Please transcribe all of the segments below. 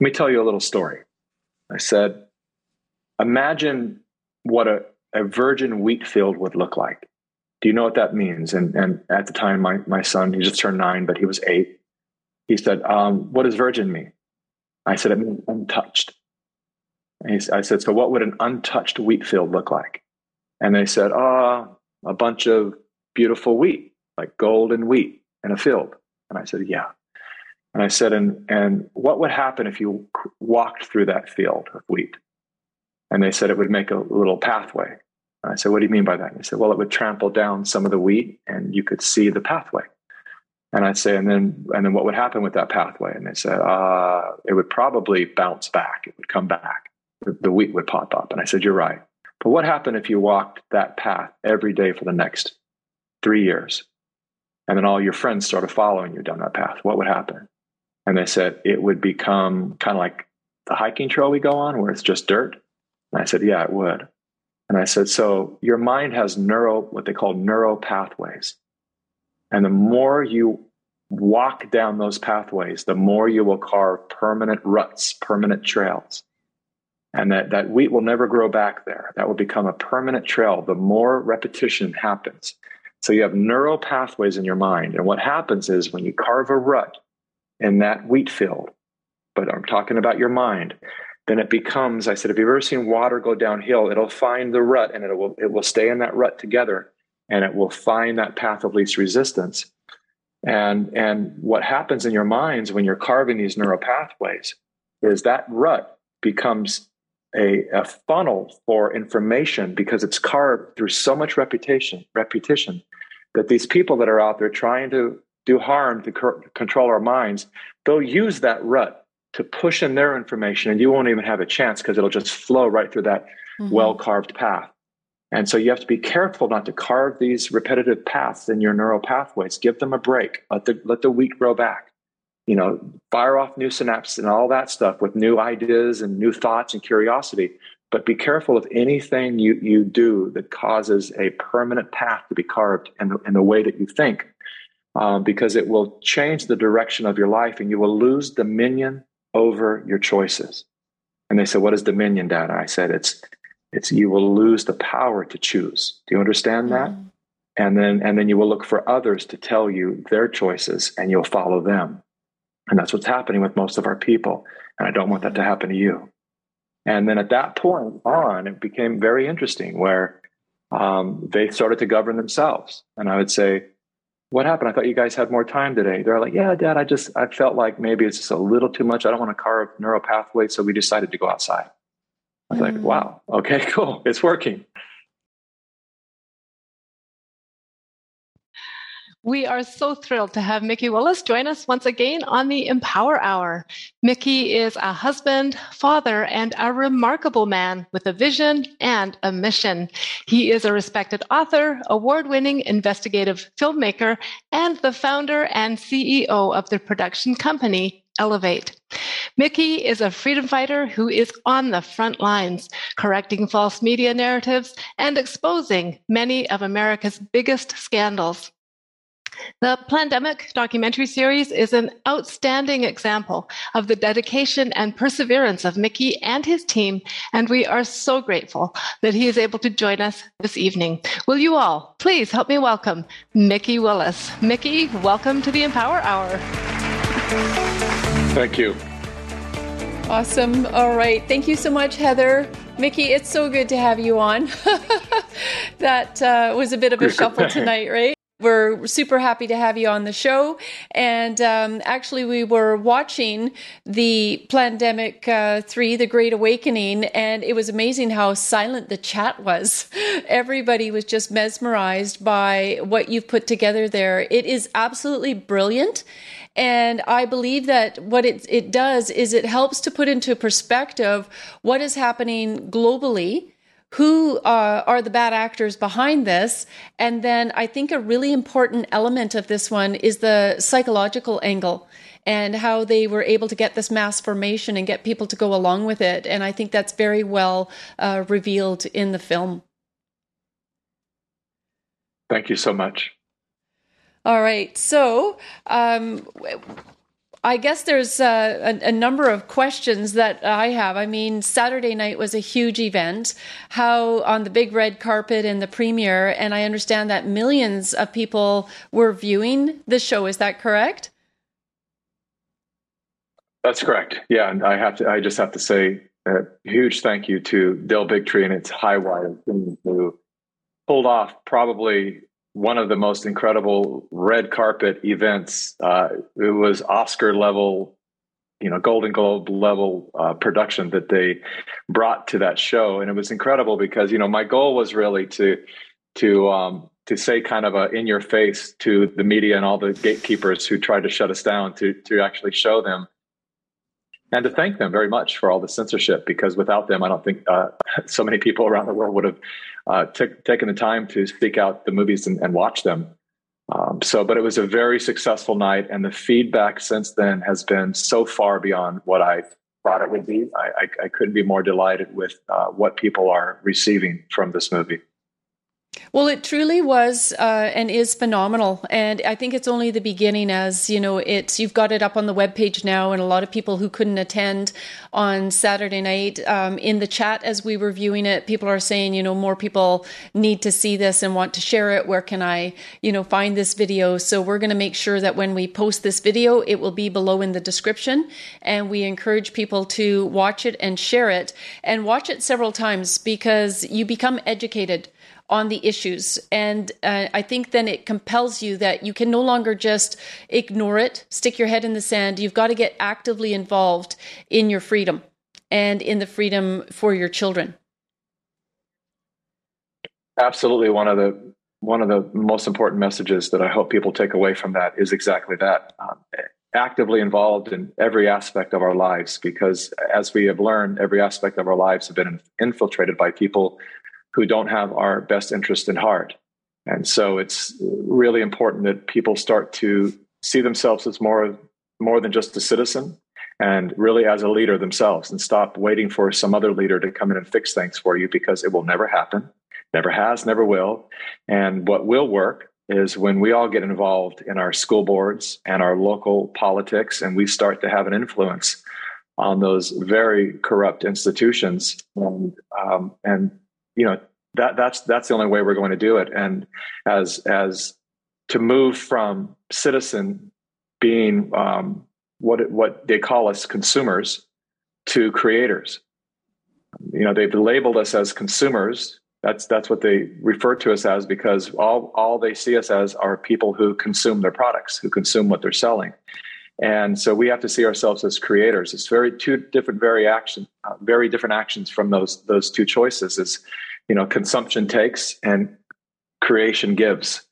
Let me tell you a little story. I said, imagine what a, a virgin wheat field would look like. Do you know what that means? And, and at the time, my, my son, he just turned nine, but he was eight. He said, um, What does virgin mean? I said, It means untouched. He, I said, So what would an untouched wheat field look like? And they said, Ah, oh, a bunch of beautiful wheat, like golden wheat in a field. And I said, Yeah. And I said, and, and what would happen if you walked through that field of wheat? And they said it would make a little pathway. And I said, What do you mean by that? And they said, Well, it would trample down some of the wheat and you could see the pathway. And I'd say, and then and then what would happen with that pathway? And they said, uh, it would probably bounce back. It would come back. The, the wheat would pop up. And I said, You're right. But what happened if you walked that path every day for the next three years? And then all your friends started following you down that path. What would happen? And they said it would become kind of like the hiking trail we go on where it's just dirt. And I said, Yeah, it would. And I said, So your mind has neuro, what they call neural pathways. And the more you walk down those pathways, the more you will carve permanent ruts, permanent trails. And that, that wheat will never grow back there. That will become a permanent trail the more repetition happens. So you have neural pathways in your mind. And what happens is when you carve a rut in that wheat field, but I'm talking about your mind, then it becomes, I said, if you've ever seen water go downhill, it'll find the rut and it will, it will stay in that rut together and it will find that path of least resistance. And, and what happens in your minds when you're carving these neural pathways is that rut becomes a, a funnel for information because it's carved through so much repetition, repetition that these people that are out there trying to do harm to control our minds, they'll use that rut to push in their information and you won't even have a chance because it'll just flow right through that mm-hmm. well carved path. And so you have to be careful not to carve these repetitive paths in your neural pathways. Give them a break. Let the let the wheat grow back. You know, fire off new synapses and all that stuff with new ideas and new thoughts and curiosity. But be careful of anything you, you do that causes a permanent path to be carved in the, in the way that you think, um, because it will change the direction of your life and you will lose dominion over your choices. And they said, What is dominion, Dad? I said, It's it's you will lose the power to choose. Do you understand that? Mm-hmm. And then and then you will look for others to tell you their choices and you'll follow them. And that's what's happening with most of our people. And I don't want that to mm-hmm. happen to you. And then at that point on, it became very interesting where um, they started to govern themselves. And I would say, what happened? I thought you guys had more time today. They're like, yeah, dad, I just, I felt like maybe it's just a little too much. I don't want to carve neural pathways. So we decided to go outside. I was mm. like, wow, okay, cool. It's working. We are so thrilled to have Mikki Willis join us once again on the Empower Hour. Mikki is a husband, father, and a remarkable man with a vision and a mission. He is a respected author, award winning investigative filmmaker, and the founder and CEO of the production company Elevate. Mikki is a freedom fighter who is on the front lines, correcting false media narratives and exposing many of America's biggest scandals. The Plandemic documentary series is an outstanding example of the dedication and perseverance of Mikki and his team, and we are so grateful that he is able to join us this evening. Will you all please help me welcome Mikki Willis? Mikki, welcome to the Empower Hour. Thank you. Awesome. All right. Thank you so much, Heather. Mikki, it's so good to have you on. that uh, was a bit of a shuffle tonight, right? We're super happy to have you on the show. And um, actually, we were watching the Plandemic uh, 3, The Great Awakening, and it was amazing how silent the chat was. Everybody was just mesmerized by what you've put together there. It is absolutely brilliant. And I believe that what it, it does is it helps to put into perspective what is happening globally who uh, are the bad actors behind this. And then I think a really important element of this one is the psychological angle and how they were able to get this mass formation and get people to go along with it. And I think that's very well uh, revealed in the film. Thank you so much. All right. So, um, I guess there's uh, a, a, number of questions that I have. I mean, Saturday night was a huge event. How on the big red carpet in the premiere, and I understand that millions of people were viewing the show. Is that correct? That's correct. Yeah, and I have to. I just have to say a huge thank you to Del Bigtree and its Highwire team who pulled off probably one of the most incredible red carpet events. Uh, it was Oscar level, you know, Golden Globe level uh, production that they brought to that show, and it was incredible because you know my goal was really to to um, to say kind of a in your face to the media and all the gatekeepers who tried to shut us down to to actually show them and to thank them very much for all the censorship because without them i don't think uh, so many people around the world would have uh, t- taken the time to seek out the movies and, and watch them. Um, so but it was a very successful night and the feedback since then has been so far beyond what i thought it would be. I, I, I couldn't be more delighted with uh, what people are receiving from this movie well, it truly was uh, and is phenomenal, and I think it's only the beginning. As you know, it's you've got it up on the web page now, and a lot of people who couldn't attend on Saturday night um, in the chat as we were viewing it, people are saying, you know, more people need to see this and want to share it. Where can I, you know, find this video? So we're going to make sure that when we post this video, it will be below in the description, and we encourage people to watch it and share it, and watch it several times because you become educated on the issues. And uh, I think then it compels you that you can no longer just ignore it, stick your head in the sand. You've got to get actively involved in your freedom and in the freedom for your children. Absolutely. One of the one of the most important messages that I hope people take away from that is exactly that. Um, actively involved in every aspect of our lives because as we have learned every aspect of our lives have been infiltrated by people who don't have our best interest in heart. And so it's really important that people start to see themselves as more more than just a citizen and really as a leader themselves and stop waiting for some other leader to come in and fix things for you because it will never happen. Never has, never will. And what will work is when we all get involved in our school boards and our local politics and we start to have an influence on those very corrupt institutions and um, and you know that that's that's the only way we're going to do it. And as as to move from citizen being um, what what they call us consumers to creators. You know they've labeled us as consumers. That's that's what they refer to us as because all all they see us as are people who consume their products who consume what they're selling. And so we have to see ourselves as creators. It's very two different very action uh, very different actions from those those two choices is you know consumption takes and creation gives.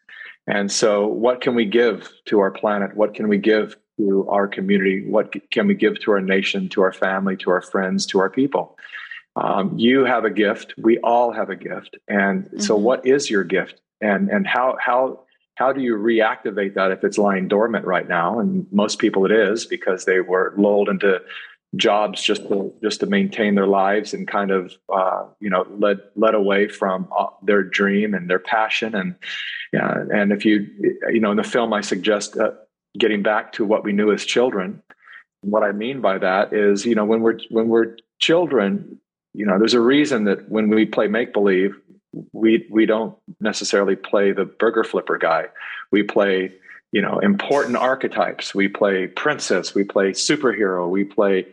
And so what can we give to our planet? What can we give to our community? What can we give to our nation to our family to our friends to our people? Um, you have a gift. We all have a gift. And mm-hmm. so what is your gift? And and how how how do you reactivate that if it's lying dormant right now? And most people it is because they were lulled into jobs just to just to maintain their lives and kind of uh, you know led led away from uh, their dream and their passion. And yeah and if you you know in the film I suggest uh, getting back to what we knew as children. What I mean by that is you know when we're when we're children you know there's a reason that when we play make believe we we don't necessarily play the burger flipper guy. We play you know important archetypes. We play princess. We play superhero. We play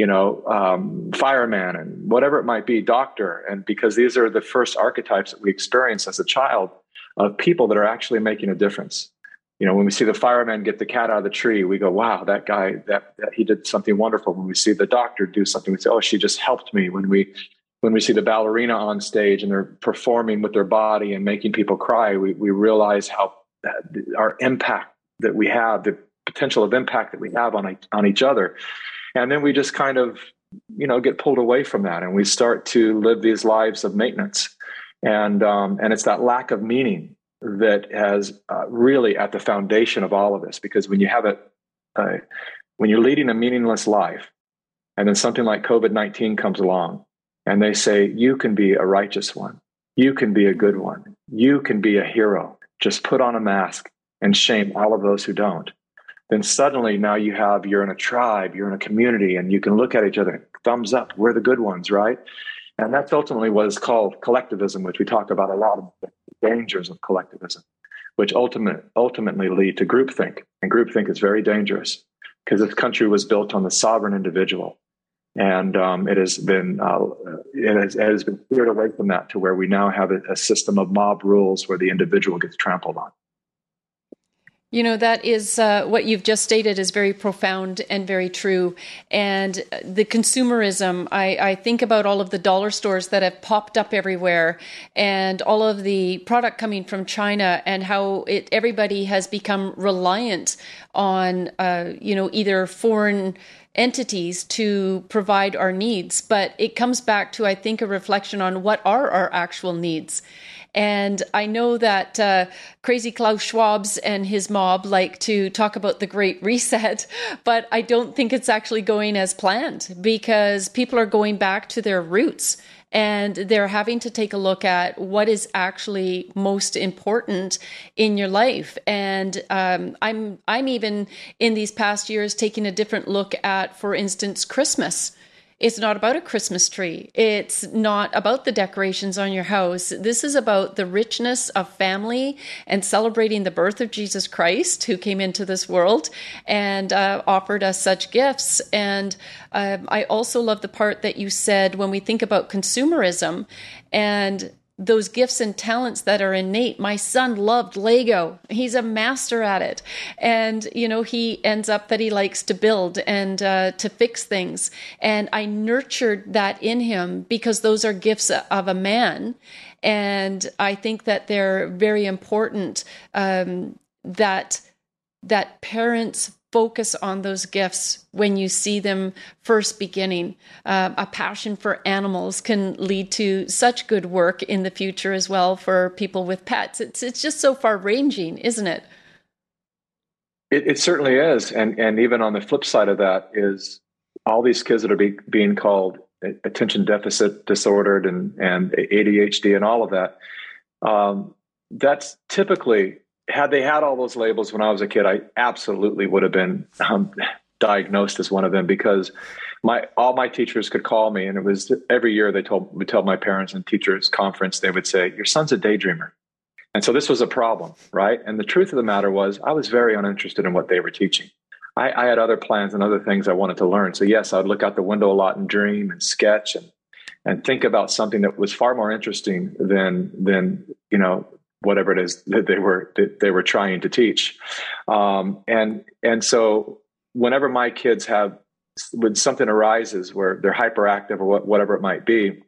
you know, um, fireman and whatever it might be, doctor. And because these are the first archetypes that we experience as a child of people that are actually making a difference. You know, when we see the fireman get the cat out of the tree, we go, wow, that guy, that, that he did something wonderful. When we see the doctor do something, we say, oh, she just helped me. When we, when we see the ballerina on stage and they're performing with their body and making people cry, we, we realize how our impact that we have, the potential of impact that we have on, on each other and then we just kind of you know get pulled away from that and we start to live these lives of maintenance. And um, and it's that lack of meaning that has uh, really at the foundation of all of this because when you have it uh, when you're leading a meaningless life and then something like covid-19 comes along and they say you can be a righteous one. You can be a good one. You can be a hero. Just put on a mask and shame all of those who don't then suddenly now you have you're in a tribe, you're in a community, and you can look at each other, thumbs up, we're the good ones, right? And that's ultimately what is called collectivism, which we talk about a lot of the dangers of collectivism, which ultimate, ultimately lead to groupthink. And groupthink is very dangerous because this country was built on the sovereign individual. And um, it has been uh, it, has, it, has, been steered away from that to where we now have a, a system of mob rules where the individual gets trampled on. You know, that is uh, what you've just stated is very profound and very true. And the consumerism, I, I, think about all of the dollar stores that have popped up everywhere and all of the product coming from China and how it everybody has become reliant on, uh, you know, either foreign entities to provide our needs. But it comes back to, I think, a reflection on what are our actual needs. And I know that uh, crazy Klaus Schwab's and his mob like to talk about the Great Reset, but I don't think it's actually going as planned because people are going back to their roots and they're having to take a look at what is actually most important in your life. And um, I'm I'm even in these past years taking a different look at, for instance, Christmas. It's not about a Christmas tree. It's not about the decorations on your house. This is about the richness of family and celebrating the birth of Jesus Christ, who came into this world and uh, offered us such gifts. And uh, I also love the part that you said when we think about consumerism and those gifts and talents that are innate. My son loved Lego. He's a master at it. And, you know, he ends up that he likes to build and uh, to fix things. And I nurtured that in him because those are gifts of a man. And I think that they're very important um, that that parents focus on those gifts when you see them first beginning. Uh, a passion for animals can lead to such good work in the future as well for people with pets. It's it's just so far ranging, isn't it? It, it certainly is, and and even on the flip side of that is all these kids that are be, being called attention deficit disordered and and ADHD and all of that. Um, that's typically had they had all those labels when I was a kid, I absolutely would have been um, diagnosed as one of them because my all my teachers could call me, and it was every year they told would tell my parents and teachers conference they would say, "Your son's a daydreamer," and so this was a problem, right? And the truth of the matter was, I was very uninterested in what they were teaching. I, I had other plans and other things I wanted to learn. So yes, I would look out the window a lot and dream and sketch and and think about something that was far more interesting than than you know whatever it is that they were that they were trying to teach. Um, and and so whenever my kids have when something arises where they're hyperactive or what, whatever it might be,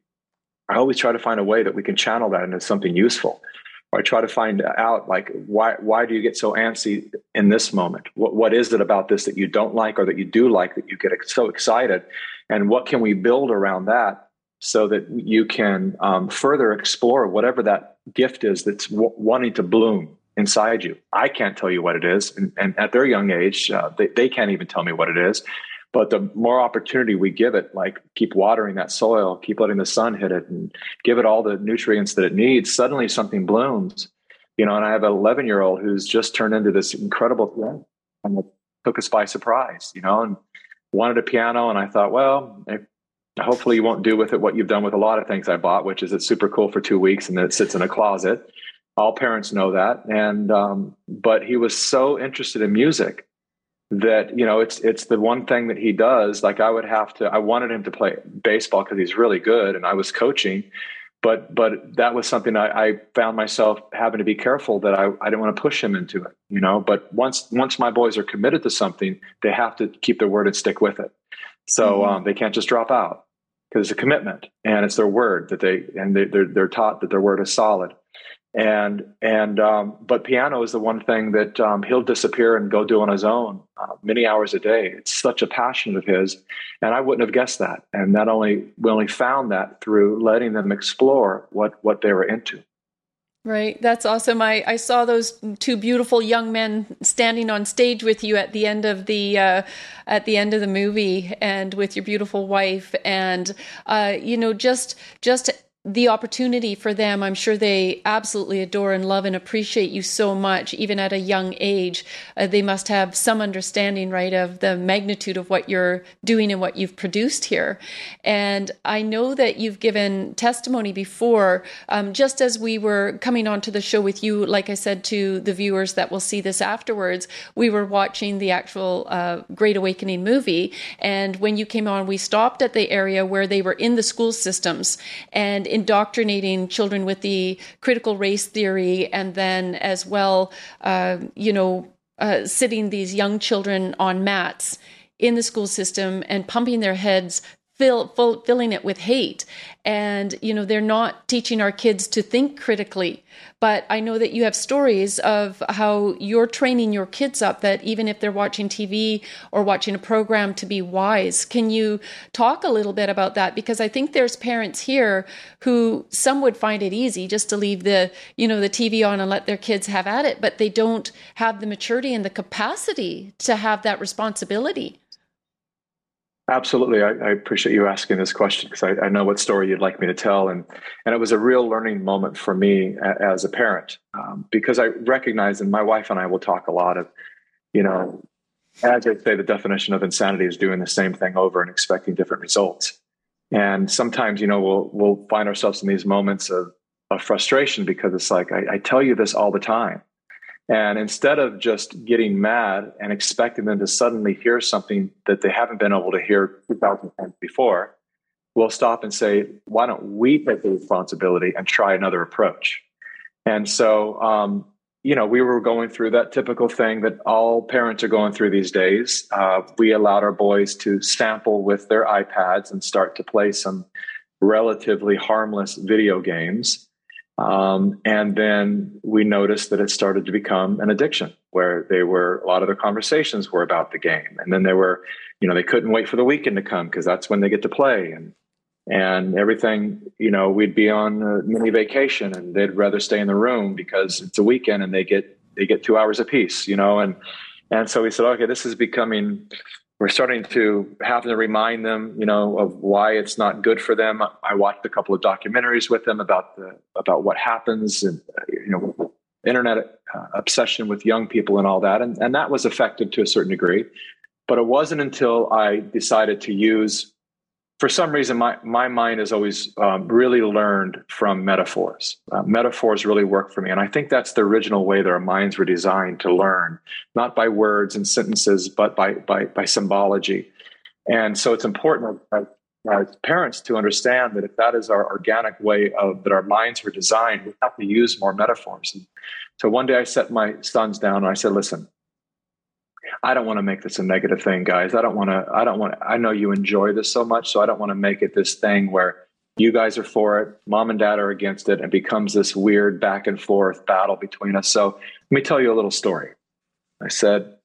I always try to find a way that we can channel that into something useful. Or I try to find out like why why do you get so antsy in this moment? What what is it about this that you don't like or that you do like that you get so excited? And what can we build around that so that you can um, further explore whatever that gift is that's w- wanting to bloom inside you. I can't tell you what it is. And, and at their young age, uh, they, they can't even tell me what it is. But the more opportunity we give it, like keep watering that soil, keep letting the sun hit it, and give it all the nutrients that it needs, suddenly something blooms. You know, and I have an 11 year old who's just turned into this incredible thing and took us by surprise, you know, and wanted a piano. And I thought, well, if hopefully you won't do with it what you've done with a lot of things I bought, which is it's super cool for two weeks and then it sits in a closet. All parents know that. And um, but he was so interested in music that you know it's it's the one thing that he does. Like I would have to. I wanted him to play baseball because he's really good, and I was coaching. But but that was something I, I found myself having to be careful that I, I didn't want to push him into it. You know. But once once my boys are committed to something, they have to keep their word and stick with it. So mm-hmm. um, they can't just drop out because it's a commitment and it's their word that they and they, they're they're taught that their word is solid. And and um, but piano is the one thing that um, he'll disappear and go do on his own uh, many hours a day. It's such a passion of his, and I wouldn't have guessed that. And not only we only found that through letting them explore what what they were into. Right. That's awesome. I, I saw those two beautiful young men standing on stage with you at the end of the uh, at the end of the movie and with your beautiful wife and uh, you know just just the opportunity for them, I'm sure they absolutely adore and love and appreciate you so much, even at a young age. Uh, they must have some understanding, right, of the magnitude of what you're doing and what you've produced here. And I know that you've given testimony before, um, just as we were coming onto the show with you, like I said to the viewers that will see this afterwards, we were watching the actual uh, Great Awakening movie. And when you came on, we stopped at the area where they were in the school systems. And indoctrinating children with the critical race theory, and then as well, uh, you know, uh, sitting these young children on mats in the school system and pumping their heads fill, fill, filling it with hate. And, you know, they're not teaching our kids to think critically. But I know that you have stories of how you're training your kids up that even if they're watching TV or watching a program to be wise. Can you talk a little bit about that? Because I think there's parents here who some would find it easy just to leave the, you know, the TV on and let their kids have at it, but they don't have the maturity and the capacity to have that responsibility. Absolutely. I, I, appreciate you asking this question because I, I, know what story you'd like me to tell. And, and it was a real learning moment for me a, as a parent um, because I recognize, and my wife and I will talk a lot of, you know, as I say, the definition of insanity is doing the same thing over and expecting different results. And sometimes, you know, we'll, we'll find ourselves in these moments of, of frustration because it's like, I, I tell you this all the time and instead of just getting mad and expecting them to suddenly hear something that they haven't been able to hear 2000 times before, we'll stop and say, why don't we take the responsibility and try another approach? And so, um, you know, we were going through that typical thing that all parents are going through these days. Uh, we allowed our boys to sample with their iPads and start to play some relatively harmless video games. Um, and then we noticed that it started to become an addiction where they were, a lot of their conversations were about the game. And then they were, you know, they couldn't wait for the weekend to come because that's when they get to play. And, and everything, you know, we'd be on a mini vacation and they'd rather stay in the room because it's a weekend and they get, they get two hours apiece, you know, and, and so we said, okay, this is becoming we're starting to have to remind them, you know, of why it's not good for them. I watched a couple of documentaries with them about the about what happens and you know, internet uh, obsession with young people and all that, and and that was effective to a certain degree. But it wasn't until I decided to use for some reason, my, my mind has always um, really learned from metaphors. Uh, metaphors really work for me. And I think that's the original way that our minds were designed to learn, not by words and sentences, but by, by, by symbology. And so it's important as, parents to understand that if that is our organic way of that our minds were designed, we have to use more metaphors. And so one day I set my sons down and I said, listen, I don't want to make this a negative thing, guys. I don't want to, I don't want I know you enjoy this so much. So I don't want to make it this thing where you guys are for it, mom and dad are against it, and becomes this weird back and forth battle between us. So let me tell you a little story. I said,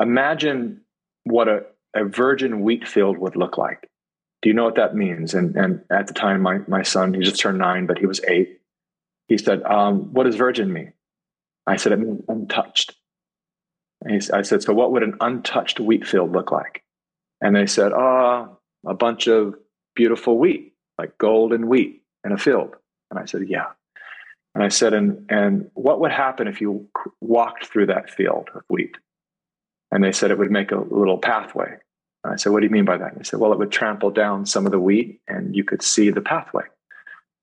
imagine what a, a virgin wheat field would look like. Do you know what that means? And, and at the time, my, my son, he just turned nine, but he was eight. He said, um, What does virgin mean? I said, It means untouched. I said, so what would an untouched wheat field look like? And they said, oh, a bunch of beautiful wheat, like golden wheat in a field. And I said, yeah. And I said, and, and what would happen if you walked through that field of wheat? And they said it would make a little pathway. And I said, what do you mean by that? And they said, well, it would trample down some of the wheat and you could see the pathway.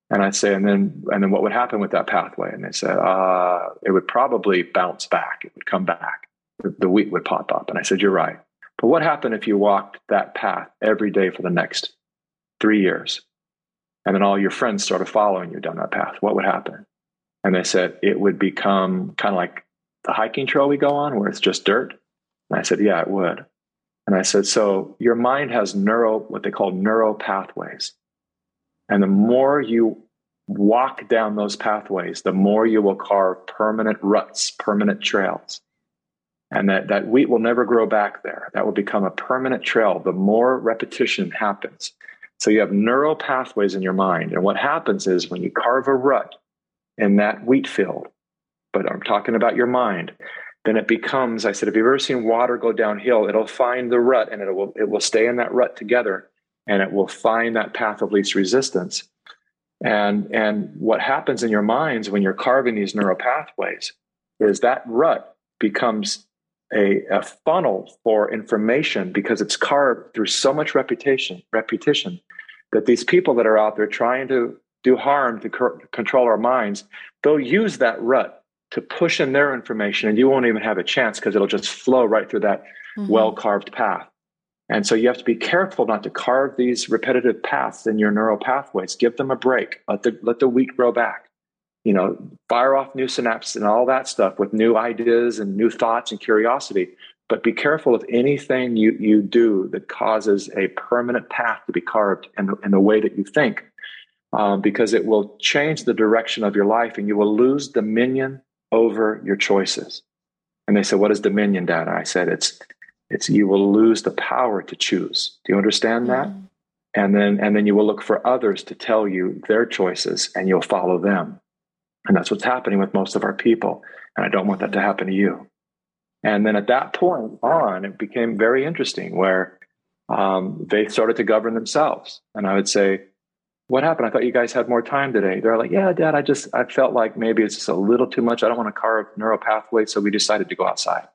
And I'd say, and then, and then what would happen with that pathway? And they said, uh, it would probably bounce back. It would come back the wheat would pop up. And I said, You're right. But what happened if you walked that path every day for the next three years? And then all your friends started following you down that path. What would happen? And they said, It would become kind of like the hiking trail we go on where it's just dirt. And I said, Yeah, it would. And I said, So your mind has neuro, what they call neural pathways. And the more you walk down those pathways, the more you will carve permanent ruts, permanent trails and that, that wheat will never grow back there. That will become a permanent trail the more repetition happens. So you have neural pathways in your mind. And what happens is when you carve a rut in that wheat field, but I'm talking about your mind, then it becomes, I said, if you've ever seen water go downhill, it'll find the rut and it will, it will stay in that rut together and it will find that path of least resistance. And, and what happens in your minds when you're carving these neural pathways is that rut becomes a, a funnel for information because it's carved through so much reputation, repetition that these people that are out there trying to do harm to co- control our minds, they'll use that rut to push in their information and you won't even have a chance because it'll just flow right through that mm-hmm. well carved path. And so you have to be careful not to carve these repetitive paths in your neural pathways. Give them a break. Let the let the wheat grow back. You know, fire off new synapses and all that stuff with new ideas and new thoughts and curiosity. But be careful of anything you, you do that causes a permanent path to be carved in the, in the way that you think, um, because it will change the direction of your life and you will lose dominion over your choices. And they said, What is dominion, Dad? I said, It's it's you will lose the power to choose. Do you understand mm-hmm. that? And then and then you will look for others to tell you their choices and you'll follow them. And that's what's happening with most of our people. And I don't want that to happen to you. And then at that point on, it became very interesting where um, they started to govern themselves. And I would say, what happened? I thought you guys had more time today. They're like, yeah, dad, I just, I felt like maybe it's just a little too much. I don't want to carve neural pathways. So we decided to go outside.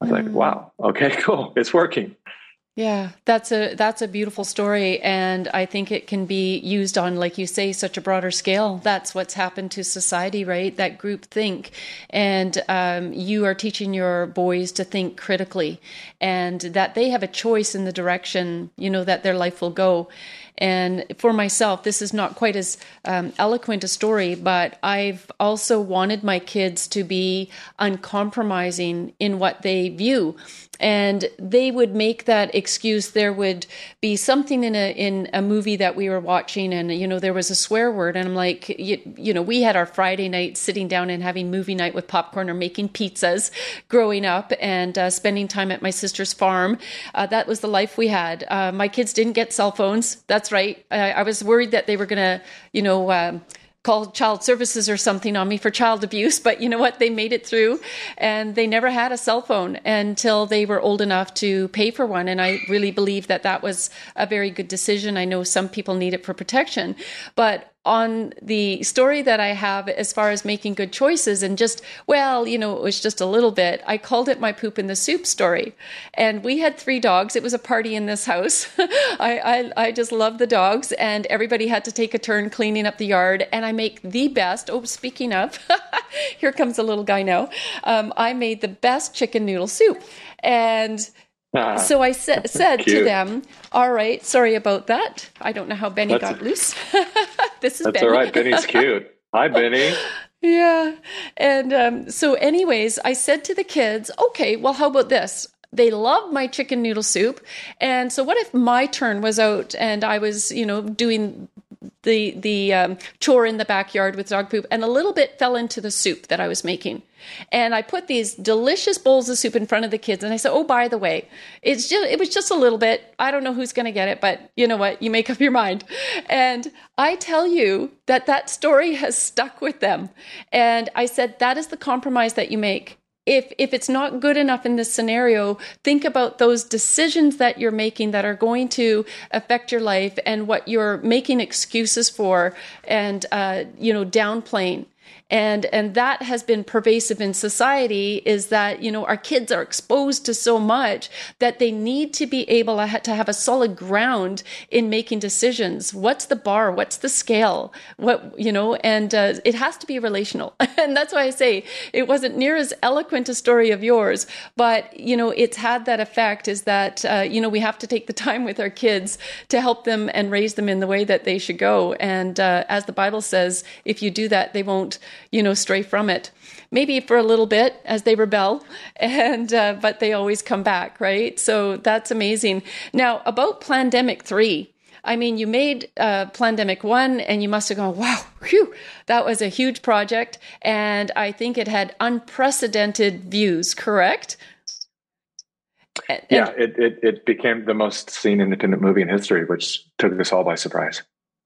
I was mm. like, wow, okay, cool. It's working. Yeah, that's a that's a beautiful story, and I think it can be used on, like you say, such a broader scale. That's what's happened to society, right? That group think, and um, you are teaching your boys to think critically, and that they have a choice in the direction you know that their life will go. And for myself, this is not quite as um, eloquent a story, but I've also wanted my kids to be uncompromising in what they view. And they would make that excuse. There would be something in a in a movie that we were watching, and you know there was a swear word, and I'm like, you, you know, we had our Friday night sitting down and having movie night with popcorn or making pizzas, growing up, and uh, spending time at my sister's farm. Uh, that was the life we had. Uh, my kids didn't get cell phones. That's right. I, I was worried that they were going to, you know, um, call child services or something on me for child abuse, but you know what? They made it through and they never had a cell phone until they were old enough to pay for one. And I really believe that that was a very good decision. I know some people need it for protection, but on the story that I have as far as making good choices and just, well, you know, it was just a little bit. I called it my poop in the soup story. And we had three dogs. It was a party in this house. I, I, I just love the dogs and everybody had to take a turn cleaning up the yard. And I make the best. Oh, speaking of, here comes a little guy now. Um, I made the best chicken noodle soup. And Ah, so I sa- said cute. to them, "All right, sorry about that. I don't know how Benny that's got a, loose. this is that's Benny. all right. Benny's cute. Hi, Benny." yeah, and um, so, anyways, I said to the kids, "Okay, well, how about this? They love my chicken noodle soup, and so what if my turn was out and I was, you know, doing the the um, chore in the backyard with dog poop, and a little bit fell into the soup that I was making." And I put these delicious bowls of soup in front of the kids and I said, "Oh, by the way, it's just it was just a little bit. I don't know who's going to get it, but you know what? You make up your mind." And I tell you that that story has stuck with them. And I said, "That is the compromise that you make." If if it's not good enough in this scenario think about those decisions that you're making that are going to affect your life and what you're making excuses for and uh, you know downplaying and and that has been pervasive in society is that you know our kids are exposed to so much that they need to be able to have a solid ground in making decisions. What's the bar? What's the scale? What you know and uh, it has to be relational. And that's why i say it wasn't near as eloquent a story of yours but you know it's had that effect is that uh, you know we have to take the time with our kids to help them and raise them in the way that they should go. And uh, as the bible says if you do that they won't you know, stray from it. Maybe for a little bit as they rebel, and uh, but they always come back, right? So that's amazing. Now about Plandemic three. I mean, you made uh, Plandemic one, and you must have gone, "Wow, whew, that was a huge project," and I think it had unprecedented views. Correct? And, yeah, it, it, it became the most seen independent movie in history, which took us all by surprise.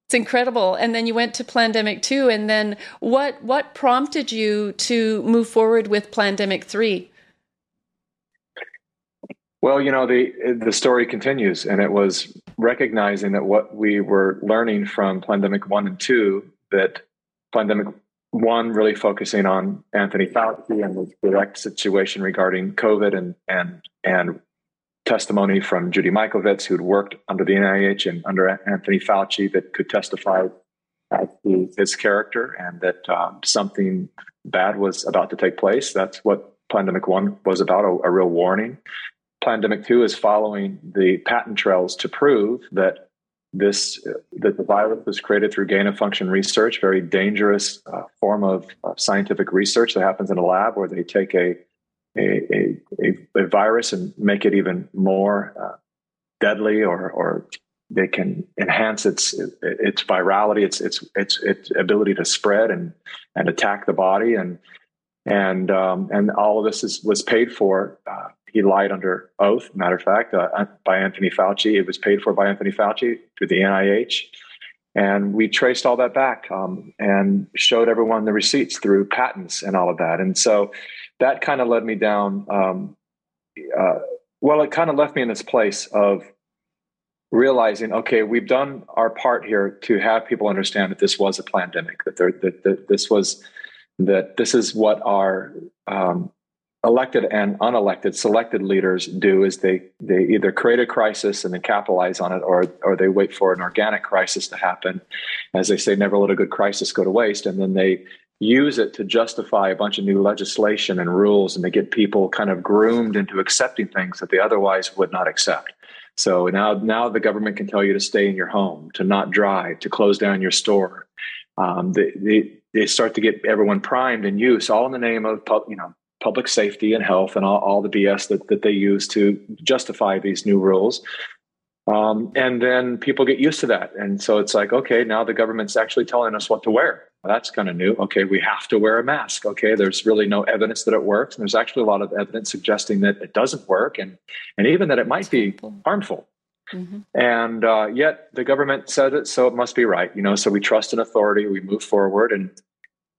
It's incredible. And then you went to Plandemic 2 and then what what prompted you to move forward with Plandemic 3? Well, you know, the the story continues and it was recognizing that what we were learning from Plandemic one and two, that Plandemic one really focusing on Anthony Fauci and the direct situation regarding COVID and and and testimony from Judy Mikovits, who'd worked under the NIH and under Anthony Fauci, that could testify his character and that um, something bad was about to take place. That's what Plandemic One was about a, a real warning. Plandemic Two is following the patent trails to prove that this that the virus was created through gain of function research, very dangerous uh, form of uh, scientific research that happens in a lab where they take a a, a, a virus and make it even more uh, deadly or or they can enhance its its virality, its its its its ability to spread and and attack the body, and and um, and all of this is, was paid for. Uh, he lied under oath. Matter of fact, uh, by Anthony Fauci, it was paid for by Anthony Fauci through the NIH, and we traced all that back um, and showed everyone the receipts through patents and all of that. And so that kind of led me down. Um, uh, well, it kind of left me in this place of realizing, okay, we've done our part here to have people understand that this was a pandemic, that, there, that, that this was that this is what our um, elected and unelected selected leaders do is they they either create a crisis and then capitalize on it or or they wait for an organic crisis to happen as they say never let a good crisis go to waste and then they use it to justify a bunch of new legislation and rules and to get people kind of groomed into accepting things that they otherwise would not accept so now, now the government can tell you to stay in your home, to not drive, to close down your store. Um, they, they, they start to get everyone primed and use, all in the name of pub, you know public safety and health and all, all the BS that, that they use to justify these new rules. Um, and then people get used to that. And so it's like, okay, now the government's actually telling us what to wear. Well, that's kind of new. Okay, we have to wear a mask. Okay, there's really no evidence that it works. And there's actually a lot of evidence suggesting that it doesn't work and, and even that it might be harmful. Mm-hmm. And uh, yet the government said it, so it must be right. You know, so we trust in authority, we move forward, and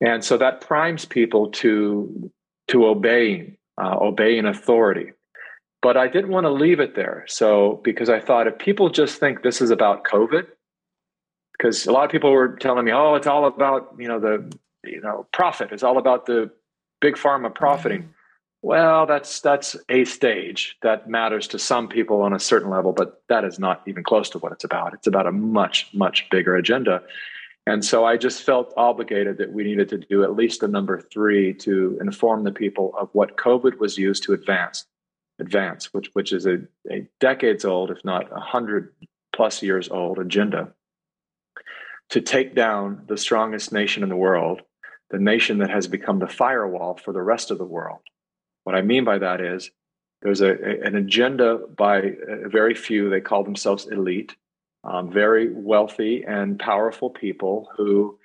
and so that primes people to to obeying, uh, obeying authority. But I didn't want to leave it there. So because I thought if people just think this is about COVID, because a lot of people were telling me, "Oh, it's all about you know the you know profit. It's all about the big pharma profiting." Mm-hmm. Well, that's that's a stage that matters to some people on a certain level, but that is not even close to what it's about. It's about a much much bigger agenda. And so I just felt obligated that we needed to do at least a number three to inform the people of what COVID was used to advance, advance, which which is a, a decades old, if not a hundred plus years old agenda to take down the strongest nation in the world, the nation that has become the firewall for the rest of the world. What I mean by that is there's a, a an agenda by a very few, they call themselves elite, um, very wealthy and powerful people who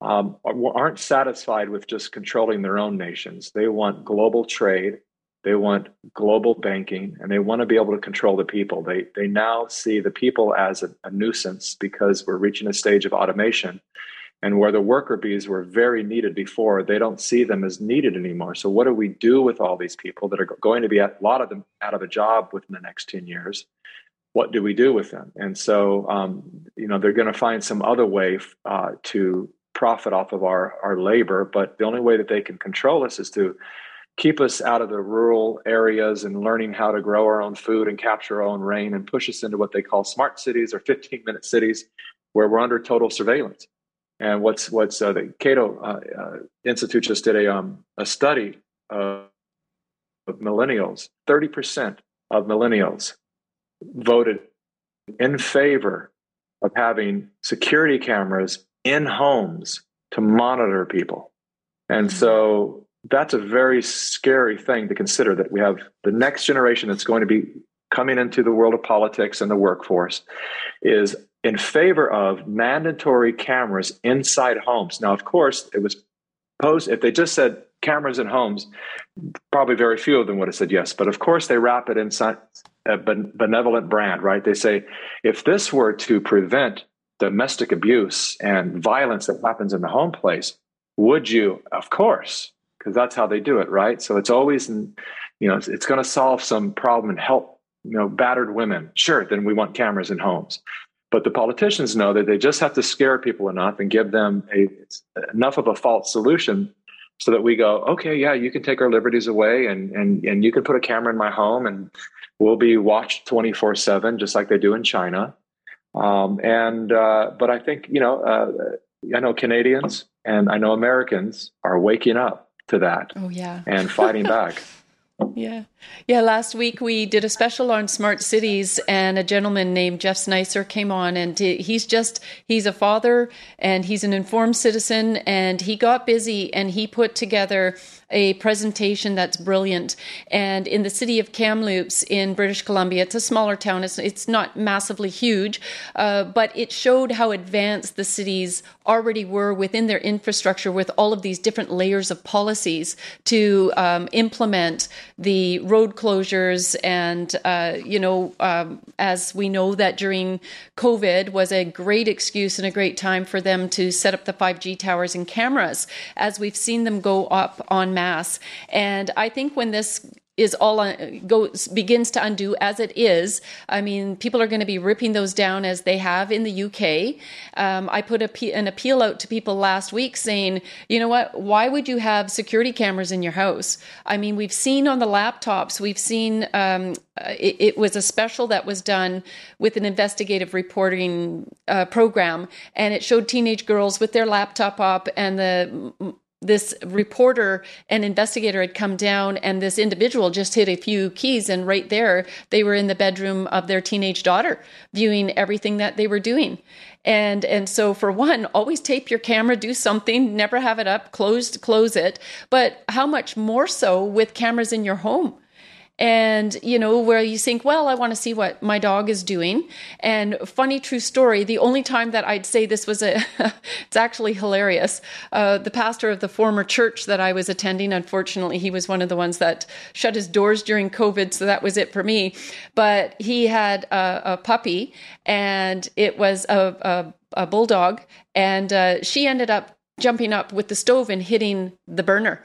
um, aren't satisfied with just controlling their own nations. They want global trade they want global banking and they want to be able to control the people. They, they now see the people as a, a nuisance because we're reaching a stage of automation. And where the worker bees were very needed before, they don't see them as needed anymore. So, what do we do with all these people that are going to be a lot of them out of a job within the next 10 years? What do we do with them? And so, um, you know, they're going to find some other way uh, to profit off of our, our labor. But the only way that they can control us is to keep us out of the rural areas and learning how to grow our own food and capture our own rain and push us into what they call smart cities or 15 minute cities where we're under total surveillance. And what's what's uh, the Cato uh, uh, Institute just did a um, a study of, of millennials. Thirty percent of millennials voted in favor of having security cameras in homes to monitor people. And mm-hmm. so that's a very scary thing to consider that we have the next generation that's going to be coming into the world of politics and the workforce is in favor of mandatory cameras inside homes. Now, of course, it was posed, if they just said cameras in homes, probably very few of them would have said yes. But of course, they wrap it in a benevolent brand, right? They say, if this were to prevent domestic abuse and violence that happens in the home place, would you? Of course because that's how they do it, right? So it's always, you know, it's, it's going to solve some problem and help you know, battered women. Sure, then we want cameras in homes. But the politicians know that they just have to scare people enough and give them a, enough of a false solution so that we go, okay, yeah, you can take our liberties away and, and, and you can put a camera in my home and we'll be watched 24 seven, just like they do in China. Um, and, uh, but I think, you know, uh, I know Canadians and I know Americans are waking up to that. Oh, yeah. And fighting back. Yeah. Yeah. Last week we did a special on smart cities, and a gentleman named Jeff Snicer came on, and he's just, he's a father and he's an informed citizen, and he got busy and he put together a presentation that's brilliant. And in the city of Kamloops in British Columbia, it's a smaller town, it's, it's not massively huge, uh, but it showed how advanced the cities already were within their infrastructure with all of these different layers of policies to um, implement the road closures. And, uh, you know, um, as we know that during COVID was a great excuse and a great time for them to set up the 5G towers and cameras, as we've seen them go up on mass. And I think when this is all goes begins to undo as it is. I mean, people are going to be ripping those down as they have in the UK. Um, I put a, an appeal out to people last week saying, you know what? Why would you have security cameras in your house? I mean, we've seen on the laptops, we've seen um, it, it, was a special that was done with an investigative reporting uh, program, and it showed teenage girls with their laptop up and the this reporter and investigator had come down and this individual just hit a few keys and right there they were in the bedroom of their teenage daughter viewing everything that they were doing. And and so for one always tape your camera do something never have it up closed close it. But how much more so with cameras in your home and you know where you think well i want to see what my dog is doing. And funny true story the only time that i'd say this was a it's actually hilarious uh, the pastor of the former church that i was attending unfortunately he was one of the ones that shut his doors during covid so that was it for me. But he had a, a puppy and it was a, a, a bulldog and uh, she ended up jumping up with the stove and hitting the burner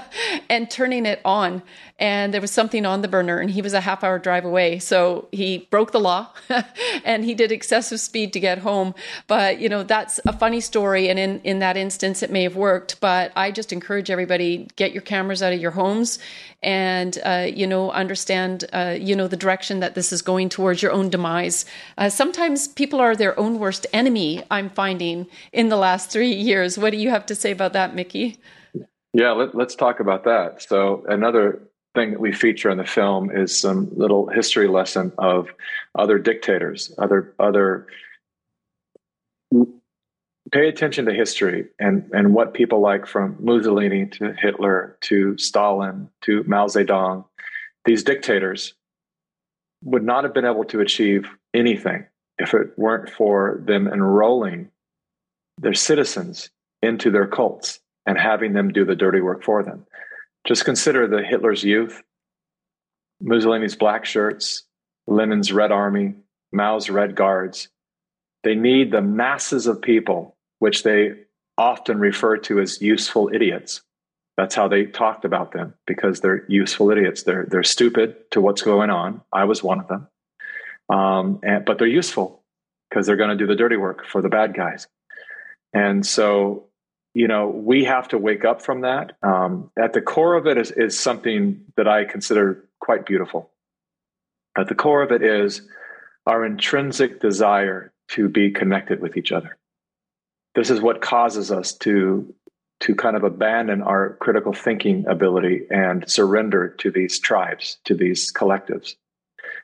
and turning it on and there was something on the burner and he was a half hour drive away. So he broke the law and he did excessive speed to get home. But you know that's a funny story and in in that instance it may have worked. But i just encourage everybody get your cameras out of your homes and uh, you know understand uh, you know the direction that this is going towards your own demise. Uh, sometimes people are their own worst enemy i'm finding in the last three years. What do you have to say about that Mikki? Yeah, let, us talk about that. So, another thing that we feature in the film is some little history lesson of other dictators, other other. Pay attention to history and and what people like from Mussolini to Hitler to Stalin to Mao Zedong, these dictators would not have been able to achieve anything if it weren't for them enrolling their citizens into their cults and having them do the dirty work for them. Just consider the Hitler's youth, Mussolini's black shirts, Lenin's Red Army, Mao's Red Guards. They need the masses of people, which they often refer to as useful idiots. That's how they talked about them because they're useful idiots. They're they're stupid to what's going on. I was one of them, um, and, but they're useful because they're going to do the dirty work for the bad guys. And so you know, we have to wake up from that. Um, at the core of it is, is something that I consider quite beautiful. At the core of it is our intrinsic desire to be connected with each other. This is what causes us to to kind of abandon our critical thinking ability and surrender to these tribes, to these collectives,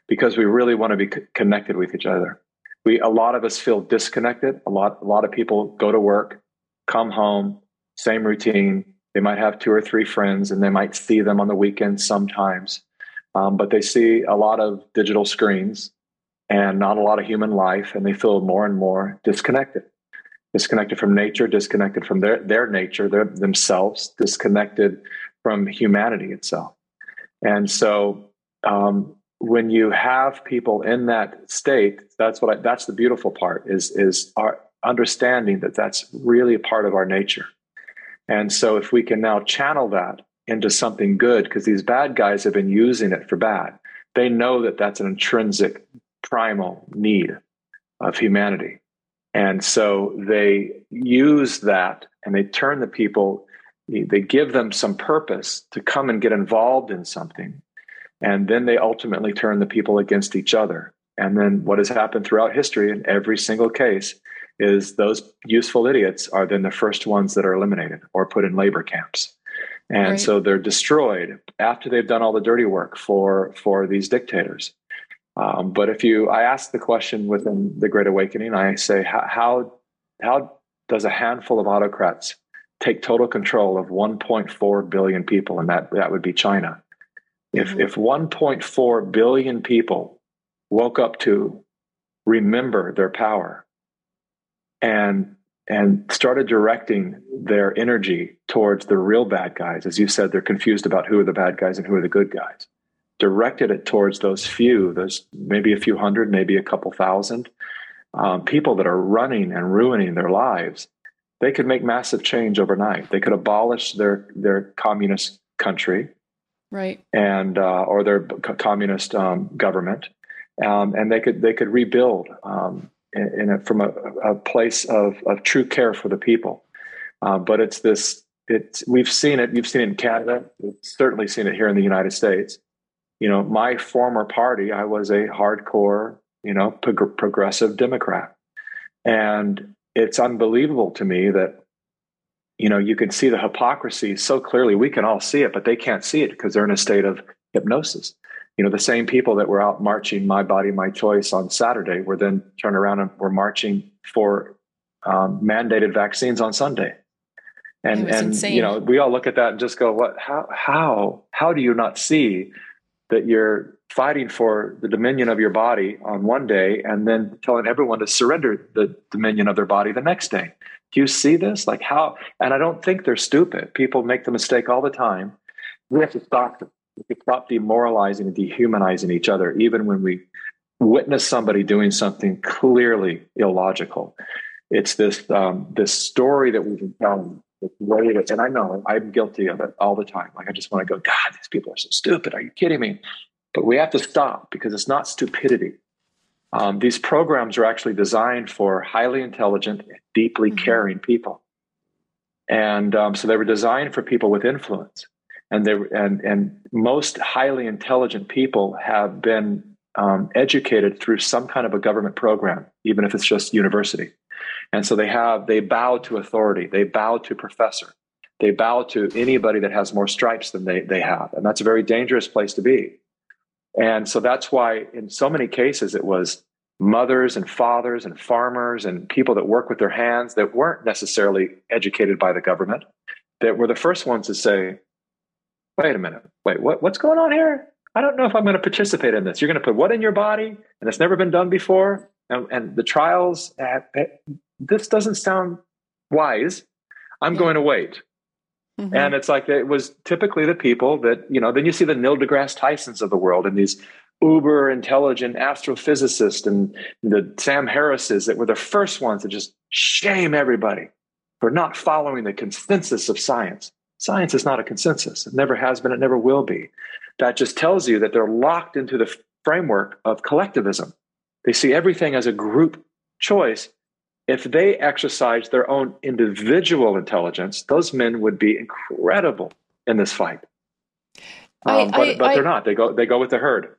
because we really want to be connected with each other. We a lot of us feel disconnected. A lot a lot of people go to work come home, same routine. They might have two or three friends and they might see them on the weekends sometimes. Um, but they see a lot of digital screens and not a lot of human life, and they feel more and more disconnected. Disconnected from nature, disconnected from their, their nature, their, themselves, disconnected from humanity itself. And so um, when you have people in that state, that's what I, that's the beautiful part is is our understanding that that's really a part of our nature. And so if we can now channel that into something good, because these bad guys have been using it for bad. they know that that's an intrinsic primal need of humanity. And so they use that and they turn the people, they give them some purpose to come and get involved in something. And then they ultimately turn the people against each other. And then what has happened throughout history in every single case is those useful idiots are then the first ones that are eliminated or put in labor camps. And right. so they're destroyed after they've done all the dirty work for for these dictators. Um, but if you, I ask the question within the Great Awakening, I say, how how does a handful of autocrats take total control of 1.4 billion people, and that that would be China? If mm-hmm. if 1.4 billion people woke up to remember their power and and started directing their energy towards the real bad guys. As you said, they're confused about who are the bad guys and who are the good guys. Directed it towards those few, those maybe a few hundred, maybe a couple thousand um, people that are running and ruining their lives. They could make massive change overnight. They could abolish their their communist country, right, and uh, or their communist um, government, um, and they could they could rebuild um, in, a, from a, a, place of, of true care for the people. Uh, but it's this. It's we've seen it. You've seen it in Canada. We've certainly seen it here in the United States. You know, my former party, I was a hardcore, you know, prog- progressive Democrat, and it's unbelievable to me that you know you can see the hypocrisy so clearly. We can all see it, but they can't see it because they're in a state of hypnosis you know, the same people that were out marching My Body, My Choice on Saturday were then turned around and were marching for um, mandated vaccines on Sunday. And, and insane. you know, we all look at that and just go, what, how, how, how do you not see that you're fighting for the dominion of your body on one day and then telling everyone to surrender the dominion of their body the next day? Do you see this? Like how, and I don't think they're stupid. People make the mistake all the time. We have to stop them we stop demoralizing and dehumanizing each other, even when we witness somebody doing something clearly illogical. It's this um, this story that we've been telling. This way that, and I know I'm guilty of it all the time. Like I just want to go, God, these people are so stupid. Are you kidding me? But we have to stop because it's not stupidity. Um, these programs are actually designed for highly intelligent, deeply mm-hmm. caring people. And um, so they were designed for people with influence and they and and most highly intelligent people have been um, educated through some kind of a government program, even if it's just university. And so they have they bow to authority, they bow to professor, they bow to anybody that has more stripes than they they have, and that's a very dangerous place to be. And so that's why in so many cases it was mothers and fathers and farmers and people that work with their hands that weren't necessarily educated by the government that were the first ones to say wait a minute, wait, what, what's going on here? I don't know if I'm going to participate in this. You're going to put what in your body, and it's never been done before, and, and the trials. Uh, this doesn't sound wise. I'm yeah. going to wait. Mm-hmm. And it's like it was typically the people that you know. Then you see the Neil deGrasse Tysons of the world and these uber intelligent astrophysicists and the Sam Harrises that were the first ones to just shame everybody for not following the consensus of science. Science is not a consensus. It never has been, it never will be. That just tells you that they're locked into the framework of collectivism. They see everything as a group choice. If they exercise their own individual intelligence, those men would be incredible in this fight. Um, I, but, I, but they're not. They go they go with the herd.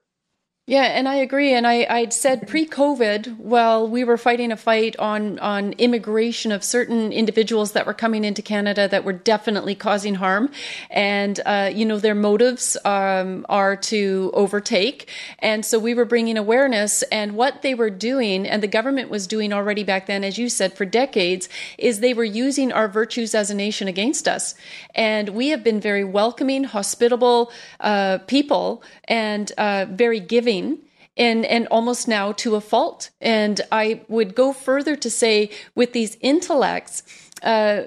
Yeah, and I agree. And I, I'd said pre-COVID, while we were fighting a fight on on immigration of certain individuals that were coming into Canada that were definitely causing harm, and uh, you know their motives um, are to overtake, and so we were bringing awareness. And what they were doing, and the government was doing already back then, as you said, for decades, is they were using our virtues as a nation against us. And we have been very welcoming, hospitable uh, people, and uh, very giving and and almost now to a fault. And I would go further to say, with these intellects, uh,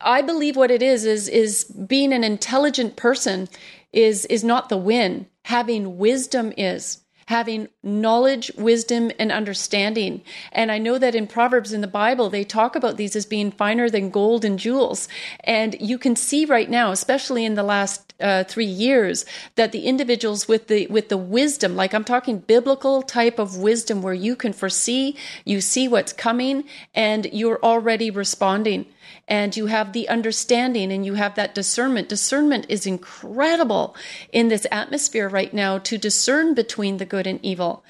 I believe what it is is is being an intelligent person is is not the win. Having wisdom is. Having knowledge, wisdom, and understanding. And I know that in Proverbs in the Bible, they talk about these as being finer than gold and jewels. And you can see right now, especially in the last uh, three years, that the individuals with the with the wisdom, like I'm talking biblical type of wisdom, where you can foresee, you see what's coming, and you're already responding and you have the understanding and you have that discernment. Discernment is incredible in this atmosphere right now to discern between the good and evil.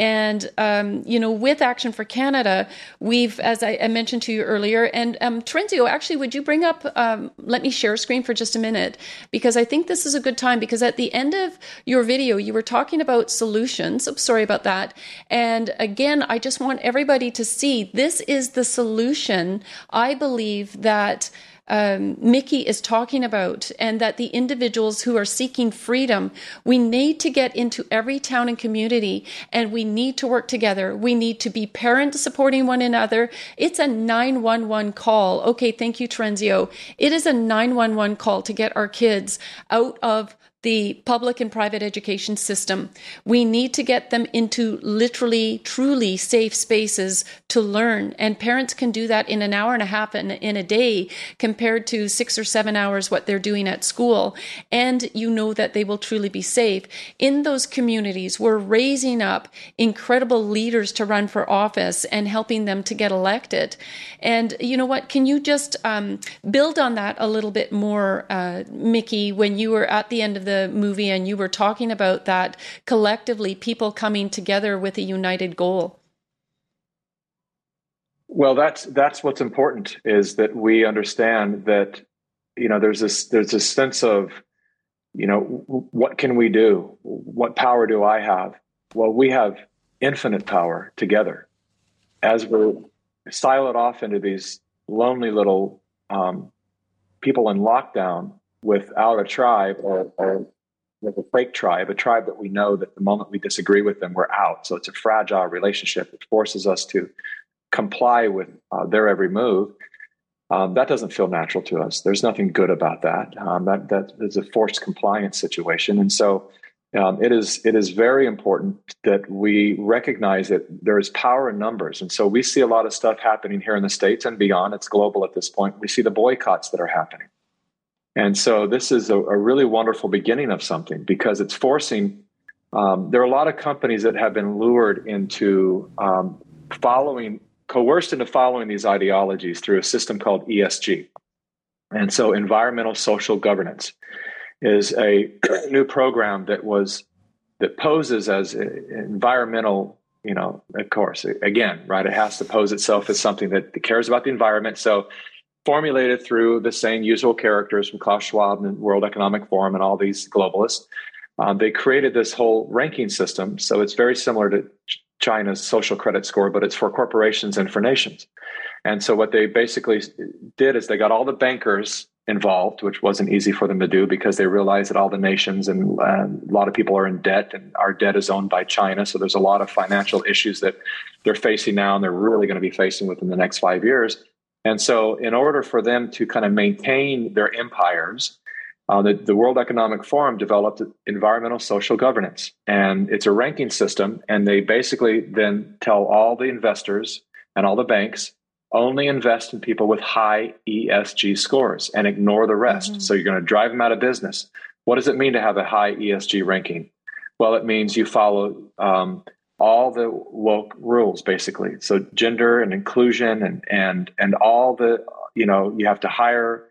And, um, you know, with Action for Canada, we've, as I, I mentioned to you earlier, and um, Trenzio, actually, would you bring up, um, let me share screen for just a minute, because I think this is a good time, because at the end of your video, you were talking about solutions. Oh, sorry about that. And again, I just want everybody to see this is the solution, I believe, that um, Mikki is talking about, and that the individuals who are seeking freedom, we need to get into every town and community, and we need to work together. We need to be parents supporting one another. It's a 911 call. Okay, thank you, Trenzio. It is a 911 call to get our kids out of the public and private education system. We need to get them into literally, truly safe spaces to learn. And parents can do that in an hour and a half in, in a day compared to six or seven hours what they're doing at school. And you know that they will truly be safe. In those communities, we're raising up incredible leaders to run for office and helping them to get elected. And you know what? Can you just um, build on that a little bit more, uh, Mikki, when you were at the end of the the movie and you were talking about that collectively people coming together with a united goal. Well, that's that's what's important is that we understand that you know there's this there's a sense of you know what can we do? What power do I have? Well, we have infinite power together as we're siloed off into these lonely little um, people in lockdown without a tribe or, or with a fake tribe, a tribe that we know that the moment we disagree with them, we're out. So it's a fragile relationship. It forces us to comply with uh, their every move. Um, that doesn't feel natural to us. There's nothing good about that. Um, that that is a forced compliance situation, and so um, it is it is very important that we recognize that there is power in numbers. And so we see a lot of stuff happening here in the states and beyond. It's global at this point. We see the boycotts that are happening. And so this is a, a really wonderful beginning of something because it's forcing. Um, there are a lot of companies that have been lured into um, following, coerced into following these ideologies through a system called ESG. And so, environmental social governance is a new program that was that poses as environmental you know of course again right it has to pose itself as something that cares about the environment so formulated through the same usual characters from Klaus Schwab and World Economic Forum and all these globalists. Um, they created this whole ranking system. So it's very similar to China's social credit score, but it's for corporations and for nations. And so what they basically did is they got all the bankers involved, which wasn't easy for them to do because they realized that all the nations and uh, a lot of people are in debt, and our debt is owned by China. So there's a lot of financial issues that they're facing now, and they're really going to be facing within the next five years. And so, in order for them to kind of maintain their empires, uh, the, the, World Economic Forum developed environmental social governance. And it's a ranking system. And they basically then tell all the investors and all the banks only invest in people with high ESG scores and ignore the rest. Mm-hmm. So you're going to drive them out of business. What does it mean to have a high ESG ranking? Well, it means you follow um, all the woke rules basically. So gender and inclusion and and and all the you know you have to hire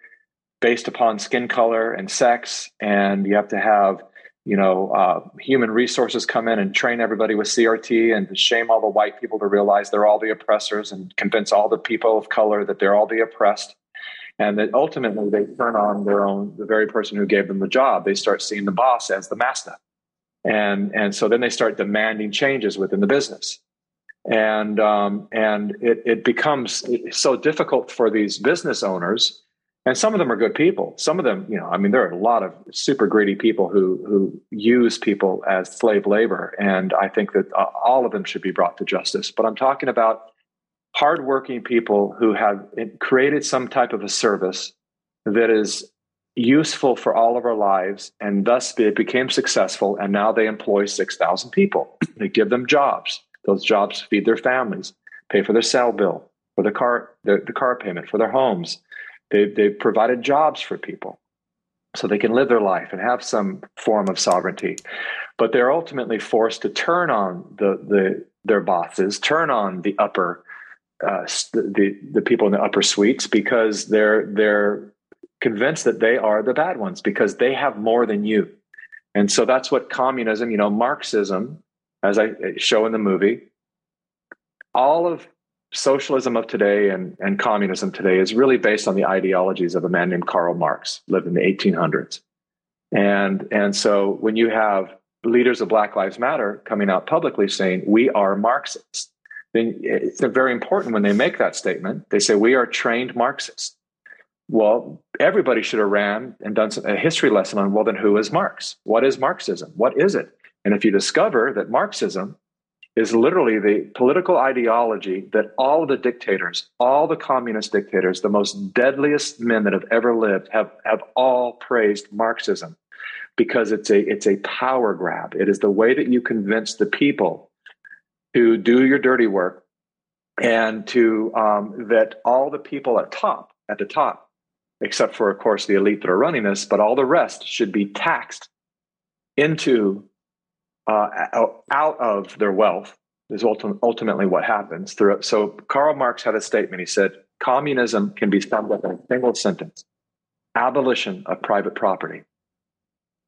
based upon skin color and sex and you have to have you know uh, human resources come in and train everybody with crt and to shame all the white people to realize they're all the oppressors and convince all the people of color that they're all the oppressed. And that ultimately they turn on their own the very person who gave them the job. They start seeing the boss as the master and and so then they start demanding changes within the business. And um, and it, it becomes so difficult for these business owners and some of them are good people. Some of them you know i mean there are a lot of super greedy people who who use people as slave labor and i think that uh, all of them should be brought to justice. But i'm talking about hardworking people who have created some type of a service that is useful for all of our lives, and thus it became successful. And now they employ 6,000 people. they give them jobs. Those jobs feed their families, pay for their cell bill, for the car, the, the car payment, for their homes. They, they've provided jobs for people so they can live their life and have some form of sovereignty. But they're ultimately forced to turn on the, the their bosses, turn on the upper uh, the the people in the upper suites because they're they're convinced that they are the bad ones because they have more than you. And so that's what communism, you know, Marxism, as I show in the movie, all of socialism of today and, and communism today is really based on the ideologies of a man named Karl Marx, lived in the 1800s. And, and so when you have leaders of Black Lives Matter coming out publicly saying, we are Marxists, then it's very important when they make that statement. They say, we are trained Marxists. Well, everybody should have ran and done a history lesson on, well, then who is Marx? What is Marxism? What is it? And if you discover that Marxism is literally the political ideology that all the dictators, all the communist dictators, the most deadliest men that have ever lived have, have all praised Marxism because it's a, it's a power grab. It is the way that you convince the people to do your dirty work and to um, that all the people at top, at the top, except for, of course, the elite that are running this, but all the rest should be taxed into uh, out of their wealth is ultimately what happens. So Karl Marx had a statement. He said, communism can be summed up in a single sentence, abolition of private property.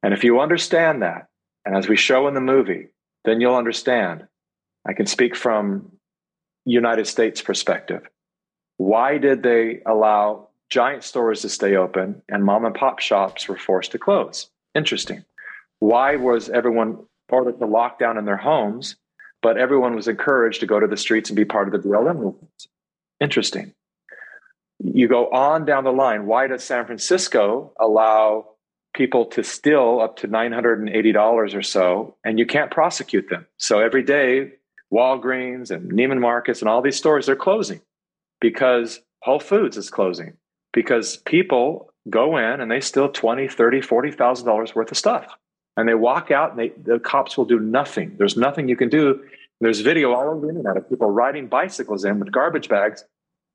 And if you understand that, and as we show in the movie, then you'll understand. I can speak from United States perspective. Why did they allow giant stores to stay open and mom and pop shops were forced to close? Interesting. Why was everyone ordered to lock down in their homes, but everyone was encouraged to go to the streets and be part of the BLM movement. Interesting. You go on down the line. Why does San Francisco allow people to steal up to $980 or so, and you can't prosecute them? So every day, Walgreens and Neiman Marcus and all these stores, they're closing because Whole Foods is closing because people go in and they steal 20, 30, $40,000 worth of stuff and they walk out and they, the cops will do nothing. There's nothing you can do. There's video all over the internet of people riding bicycles in with garbage bags,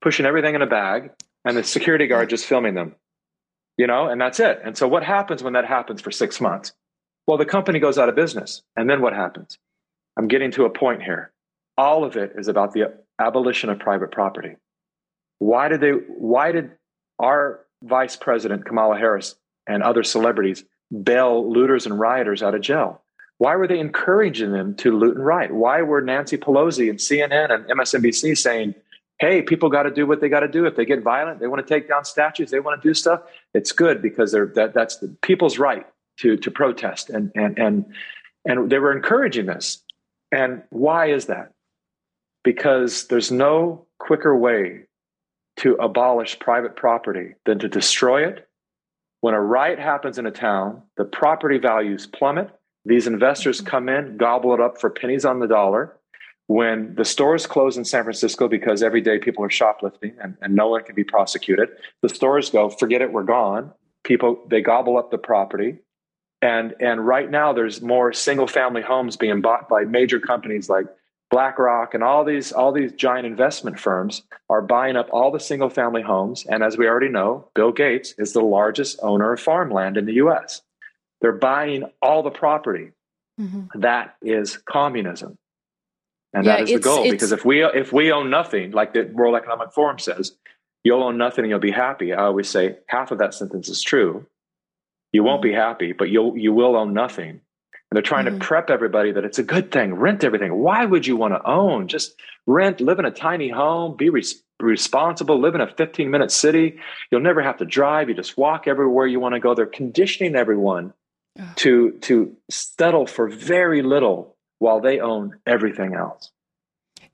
pushing everything in a bag, and the security guard just filming them. You know, and that's it. And so what happens when that happens for six months? Well, the company goes out of business. And then what happens? I'm getting to a point here. All of it is about the abolition of private property. Why did they why did our vice president Kamala Harris and other celebrities bail looters and rioters out of jail? Why were they encouraging them to loot and riot? Why were Nancy Pelosi and CNN and MSNBC saying, hey, people got to do what they got to do. If they get violent, they want to take down statues, they want to do stuff. It's good because they're, that, that's the people's right to, to protest. And, and, and, and they were encouraging this. And why is that? Because there's no quicker way to abolish private property than to destroy it when a riot happens in a town, the property values plummet. These investors mm-hmm. come in, gobble it up for pennies on the dollar. When the stores close in San Francisco because every day people are shoplifting and, and no one can be prosecuted, the stores go, forget it, we're gone. People, they gobble up the property. And, and right now, there's more single family homes being bought by major companies like BlackRock and all these all these giant investment firms are buying up all the single family homes and as we already know Bill Gates is the largest owner of farmland in the US. They're buying all the property. Mm-hmm. That is communism. And yeah, that is the goal because if we if we own nothing like the World Economic Forum says, you'll own nothing and you'll be happy. I always say half of that sentence is true. You won't be happy, but you'll you will own nothing and they're trying mm-hmm. to prep everybody that it's a good thing. Rent everything. Why would you want to own? Just rent, live in a tiny home, be res- responsible, live in a 15 minute city. You'll never have to drive. You just walk everywhere you want to go. They're conditioning everyone to, to settle for very little while they own everything else.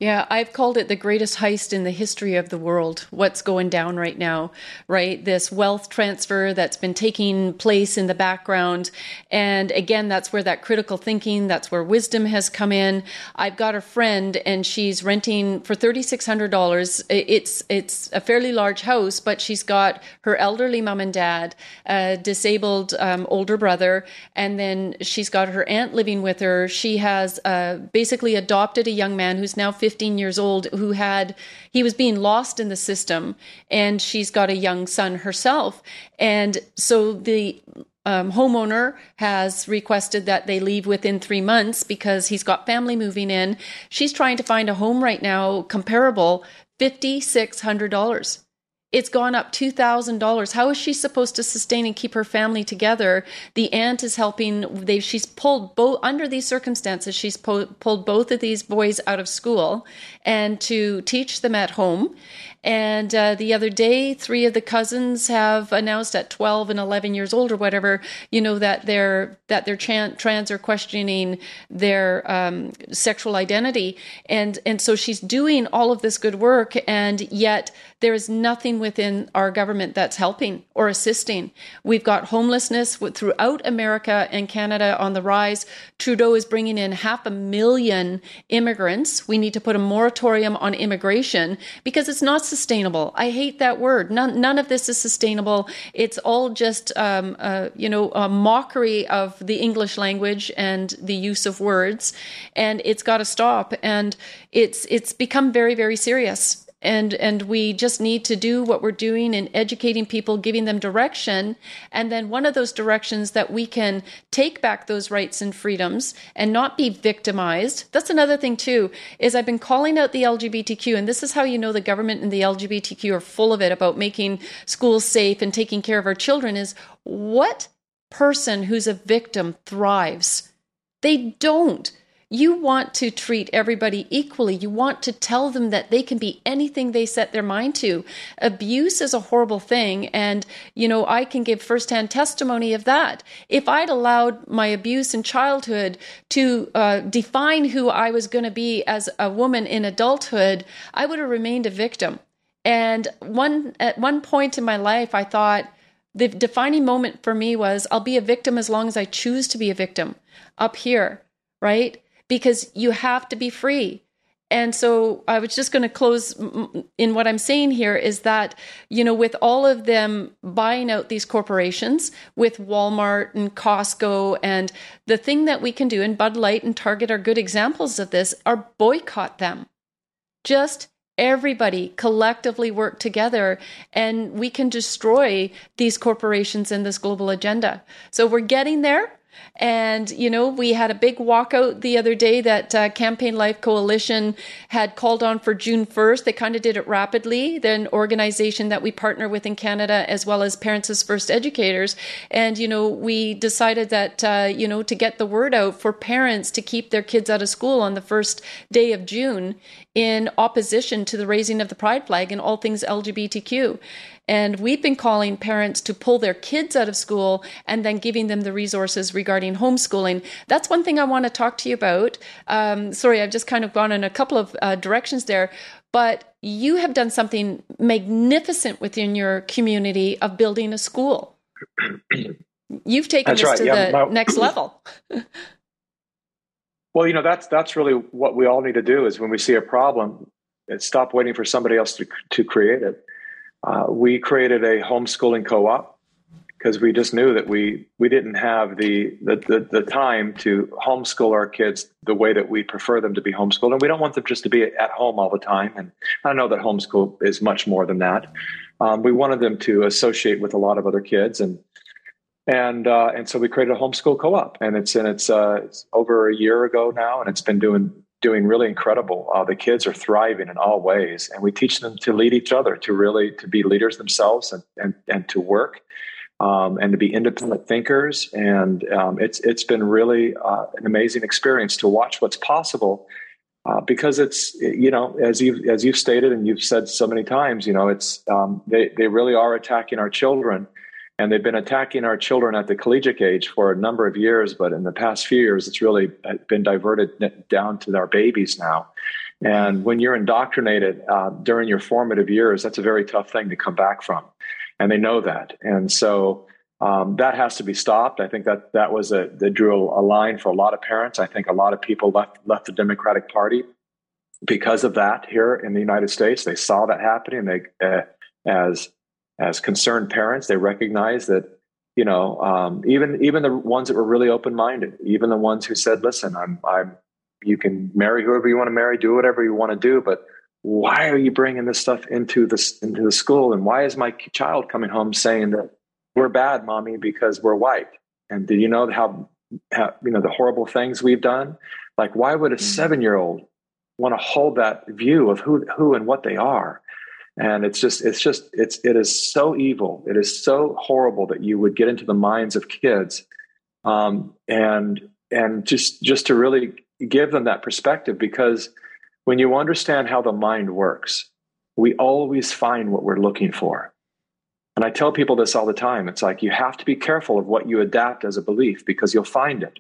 Yeah, I've called it the greatest heist in the history of the world. What's going down right now, right? This wealth transfer that's been taking place in the background. And again, that's where that critical thinking, that's where wisdom has come in. I've got a friend and she's renting for $3600. It's it's a fairly large house, but she's got her elderly mom and dad, a disabled um, older brother, and then she's got her aunt living with her. She has uh, basically adopted a young man who's now 50 15 years old who had he was being lost in the system and she's got a young son herself. And so the um, homeowner has requested that they leave within three months because he's got family moving in. She's trying to find a home right now comparable $5600 it's gone up $2,000. How is she supposed to sustain and keep her family together? The aunt is helping. They, she's pulled both, under these circumstances, she's po- pulled both of these boys out of school and to teach them at home. And uh, the other day, three of the cousins have announced at 12 and 11 years old or whatever, you know, that they're that they're trans or questioning their um, sexual identity. And and so she's doing all of this good work, and yet there is nothing within our government that's helping or assisting. We've got homelessness throughout America and Canada on the rise. Trudeau is bringing in half a million immigrants. We need to put a moratorium on immigration because it's not sustainable. I hate that word. None, none of this is sustainable. It's all just, um, uh, you know, a mockery of the English language and the use of words, and it's got to stop. And it's it's become very very serious and and we just need to do what we're doing in educating people giving them direction. And then one of those directions that we can take back those rights and freedoms and not be victimized. That's another thing too is i've been calling out the lgbtq and this is how you know the government and the lgbtq are full of it about making schools safe and taking care of our children is what person who's a victim thrives? They don't you want to treat everybody equally. You want to tell them that they can be anything they set their mind to. Abuse is a horrible thing. And, you know, I can give firsthand testimony of that. If I'd allowed my abuse in childhood to uh, define who I was going to be as a woman in adulthood, I would have remained a victim. And one, at one point in my life, I thought, the defining moment for me was I'll be a victim as long as I choose to be a victim up here, right? Because you have to be free. And so I was just going to close in what I'm saying here is that, you know, with all of them buying out these corporations, with Walmart and Costco, and the thing that we can do, and Bud Light and Target are good examples of this, are boycott them. Just everybody collectively work together and we can destroy these corporations and this global agenda. So we're getting there. And, you know, we had a big walkout the other day that uh, Campaign Life Coalition had called on for June 1st. They kind of did it rapidly. They're an organization that we partner with in Canada as well as Parents as First Educators. And, you know, we decided that, uh, you know, to get the word out for parents to keep their kids out of school on the first day of June in opposition to the raising of the pride flag and all things LGBTQ. And we've been calling parents to pull their kids out of school and then giving them the resources regarding homeschooling. That's one thing I want to talk to you about. Um, sorry, I've just kind of gone in a couple of uh, directions there. But you have done something magnificent within your community of building a school. You've taken that's this right. to yeah, the my, next level. well, you know that's that's really what we all need to do is when we see a problem, stop waiting for somebody else to to create it uh, we created a homeschooling co-op because we just knew that we we didn't have the, the, the the time to homeschool our kids the way that we prefer them to be homeschooled, and we don't want them just to be at home all the time. And I know that homeschool is much more than that. Um, we wanted them to associate with a lot of other kids, and and uh, and so we created a homeschool co-op, and it's and it's, uh, it's over a year ago now, and it's been doing doing really incredible. Uh, the kids are thriving in all ways, and we teach them to lead each other, to really to be leaders themselves, and and, and to work, um, and to be independent thinkers. And um, it's it's been really uh, an amazing experience to watch what's possible, uh, because it's you know as you as you've stated and you've said so many times, you know it's um, they they really are attacking our children and they've been attacking our children at the collegiate age for a number of years but in the past few years it's really been diverted down to our babies now And when you're indoctrinated uh, during your formative years, that's a very tough thing to come back from. And they know that. And so um, that has to be stopped. I think that that was a that drew a, a line for a lot of parents. I think a lot of people left left the Democratic Party because of that here in the United States. They saw that happening. They uh, as as concerned parents, they recognize that you know um, even even the ones that were really open minded, even the ones who said, "Listen, I'm I'm you can marry whoever you want to marry, do whatever you want to do, but why are you bringing this stuff into this into the school? And why is my child coming home saying that we're bad, mommy, because we're white? And do you know how, how you know the horrible things we've done? Like, why would a mm-hmm. seven year old want to hold that view of who who and what they are? And it's just it's just it's it is so evil. It is so horrible that you would get into the minds of kids, um, and and just just to really give them that perspective because when you understand how the mind works, we always find what we're looking for. And I tell people this all the time. It's like you have to be careful of what you adapt as a belief because you'll find it.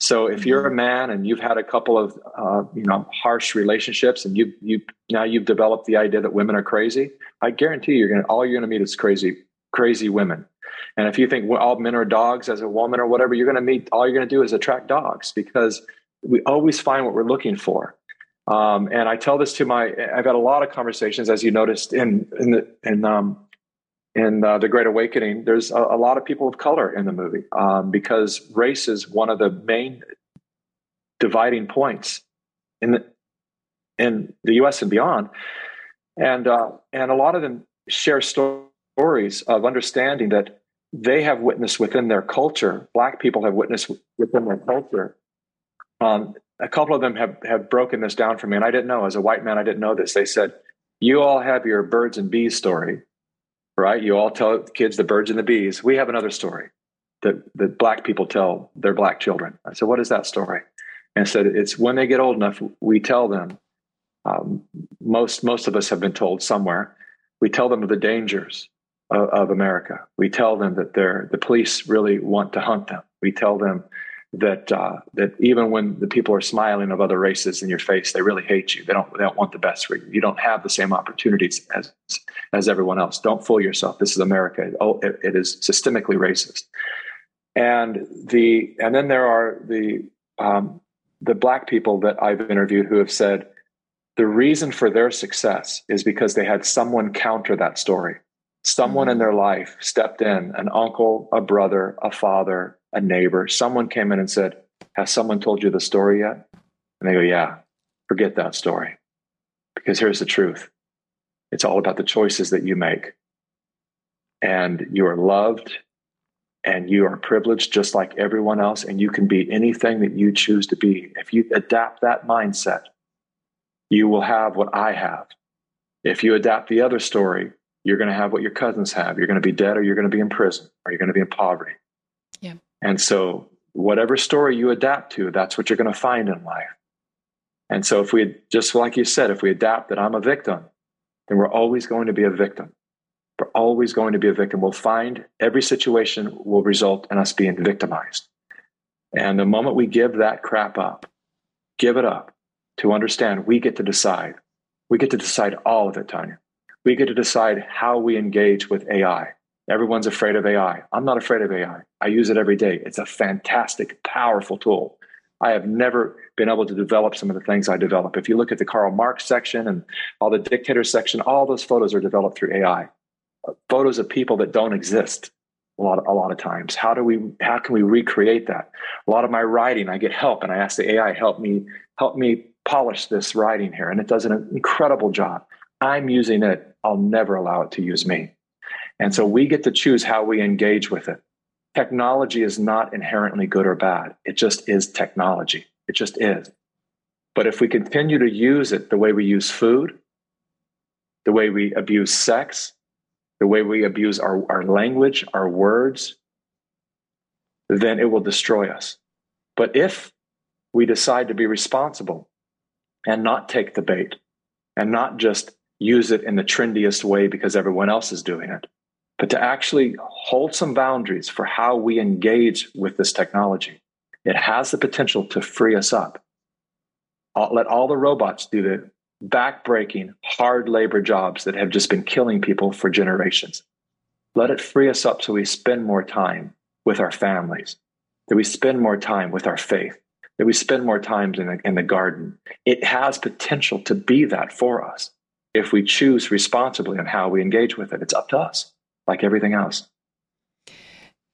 So if you're a mm-hmm. man and you've had a couple of uh, you know harsh relationships and you you now you've developed the idea that women are crazy, I guarantee you're going to all you're going to meet is crazy crazy women. And if you think well, all men are dogs as a woman or whatever, you're going to meet all you're going to do is attract dogs because we always find what we're looking for. Um, and I tell this to my, I've had a lot of conversations, as you noticed in in the in um, in uh, the Great Awakening. There's a, a, lot of people of color in the movie um, because race is one of the main dividing points in the in the U.S. and beyond. And uh, and a lot of them share stories of understanding that they have witnessed within their culture. Black people have witnessed within their culture um, a couple of them have, have broken this down for me, and I didn't know. As a white man, I didn't know this. They said, You all have your birds and bees story, right? You all tell kids the birds and the bees. We have another story that, that black people tell their black children. I said, What is that story? And I said, It's when they get old enough, we tell them. Um, most most of us have been told somewhere. We tell them of the dangers of, of America. We tell them that the police really want to hunt them. We tell them that uh, that even when the people are smiling of other races in your face, they really hate you. They don't they don't want the best for you. You don't have the same opportunities as as everyone else. Don't fool yourself. This is America. Oh, it, it is systemically racist. And the and then there are the um, the black people that I've interviewed who have said the reason for their success is because they had someone counter that story. Someone mm-hmm. in their life stepped in, an uncle, a brother, a father, a neighbor, someone came in and said, Has someone told you the story yet? And they go, Yeah, forget that story. Because here's the truth it's all about the choices that you make. And you are loved and you are privileged just like everyone else, and you can be anything that you choose to be. If you adapt that mindset, you will have what I have. If you adapt the other story, you're going to have what your cousins have. You're going to be dead, or you're going to be in prison, or you're going to be in poverty. And so, whatever story you adapt to, that's what you're going to find in life. And so, if we just like you said, if we adapt that I'm a victim, then we're always going to be a victim. We're always going to be a victim. We'll find every situation will result in us being victimized. And the moment we give that crap up, give it up to understand we get to decide. We get to decide all of it, Tanya. We get to decide how we engage with AI. Everyone's afraid of AI. I'm not afraid of AI. I use it every day. It's a fantastic, powerful tool. I have never been able to develop some of the things I develop. If you look at the Karl Marx section and all the dictator section, all those photos are developed through AI. Photos of people that don't exist a lot, a lot of times. How do we how can we recreate that? A lot of my writing, I get help and I ask the AI, help me, help me polish this writing here. And it does an incredible job. I'm using it. I'll never allow it to use me. And so we get to choose how we engage with it. Technology is not inherently good or bad, it just is technology. It just is. But if we continue to use it the way we use food, the way we abuse sex, the way we abuse our, our language, our words, then it will destroy us. But if we decide to be responsible and not take the bait and not just use it in the trendiest way because everyone else is doing it, but to actually hold some boundaries for how we engage with this technology. It has the potential to free us up. let all the robots do the backbreaking, hard labor jobs that have just been killing people for generations. Let it free us up so we spend more time with our families, that we spend more time with our faith, that we spend more time in the, in the garden. It has potential to be that for us if we choose responsibly on how we engage with it. It's up to us, like everything else.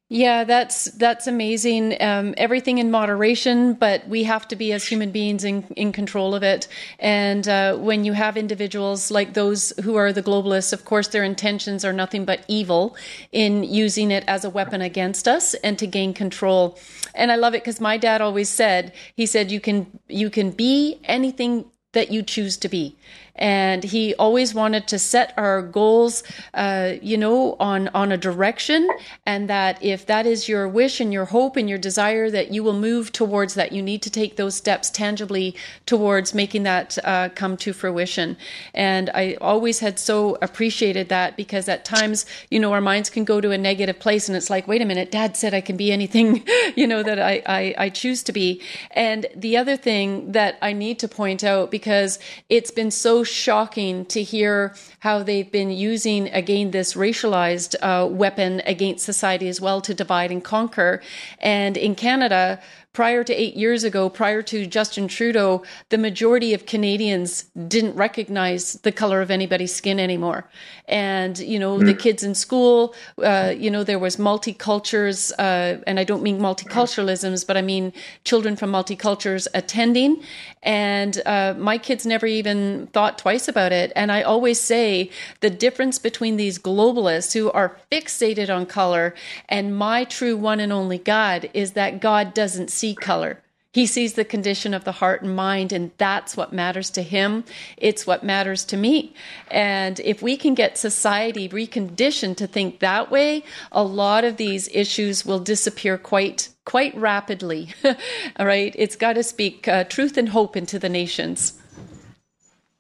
Yeah, that's that's amazing. Um, everything in moderation, but we have to be as human beings in, in control of it. And uh, when you have individuals like those who are the globalists, of course, their intentions are nothing but evil in using it as a weapon against us and to gain control. And I love it because my dad always said, he said, you can you can be anything that you choose to be and he always wanted to set our goals, uh, you know, on on a direction, and that if that is your wish and your hope and your desire, that you will move towards that. You need to take those steps tangibly towards making that uh, come to fruition. And I always had so appreciated that because at times, you know, our minds can go to a negative place, and it's like, wait a minute, Dad said I can be anything, you know, that I, I, I choose to be. And the other thing that I need to point out because it's been so shocking to hear how they've been using again this racialized uh, weapon against society as well to divide and conquer. And in Canada, prior to eight years ago, prior to Justin Trudeau, the majority of Canadians didn't recognize the color of anybody's skin anymore. And, you know, mm. the kids in school, uh, you know, there was multicultures, uh, and I don't mean multiculturalisms, but I mean children from multicultures attending. And uh, my kids never even thought twice about it. And I always say the difference between these globalists who are fixated on color and my true one and only God is that God doesn't see see color. He sees the condition of the heart and mind, and that's what matters to him. It's what matters to me. And if we can get society reconditioned to think that way, a lot of these issues will disappear quite quite rapidly. All right, it's got to speak uh, truth and hope into the nations.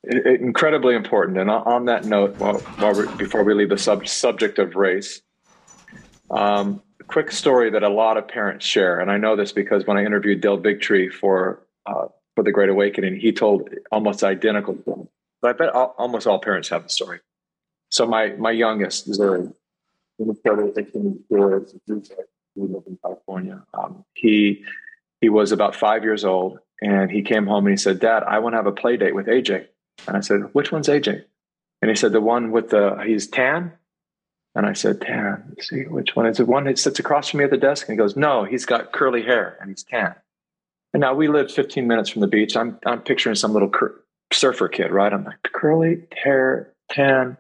Incredibly important. And on that note, while, while before we leave the sub- subject of race, um, quick story that a lot of parents share, and I know this because when I interviewed Del Bigtree for uh, for the Great Awakening, he told almost identical. But I bet all, almost all parents have the story. So my my youngest we live in California. Um, he he was about five years old, and he came home and he said, "Dad, I want to have a play date with AJ." And I said, "Which one's AJ?" And he said, "The one with the he's tan and I said, tan, see which one is it? One that sits across from me at the desk? And he goes, no, he's got curly hair and he's tan. And now we live 15 minutes from the beach. I'm, I'm picturing some little cur- surfer kid, right? I'm like, curly hair, tan.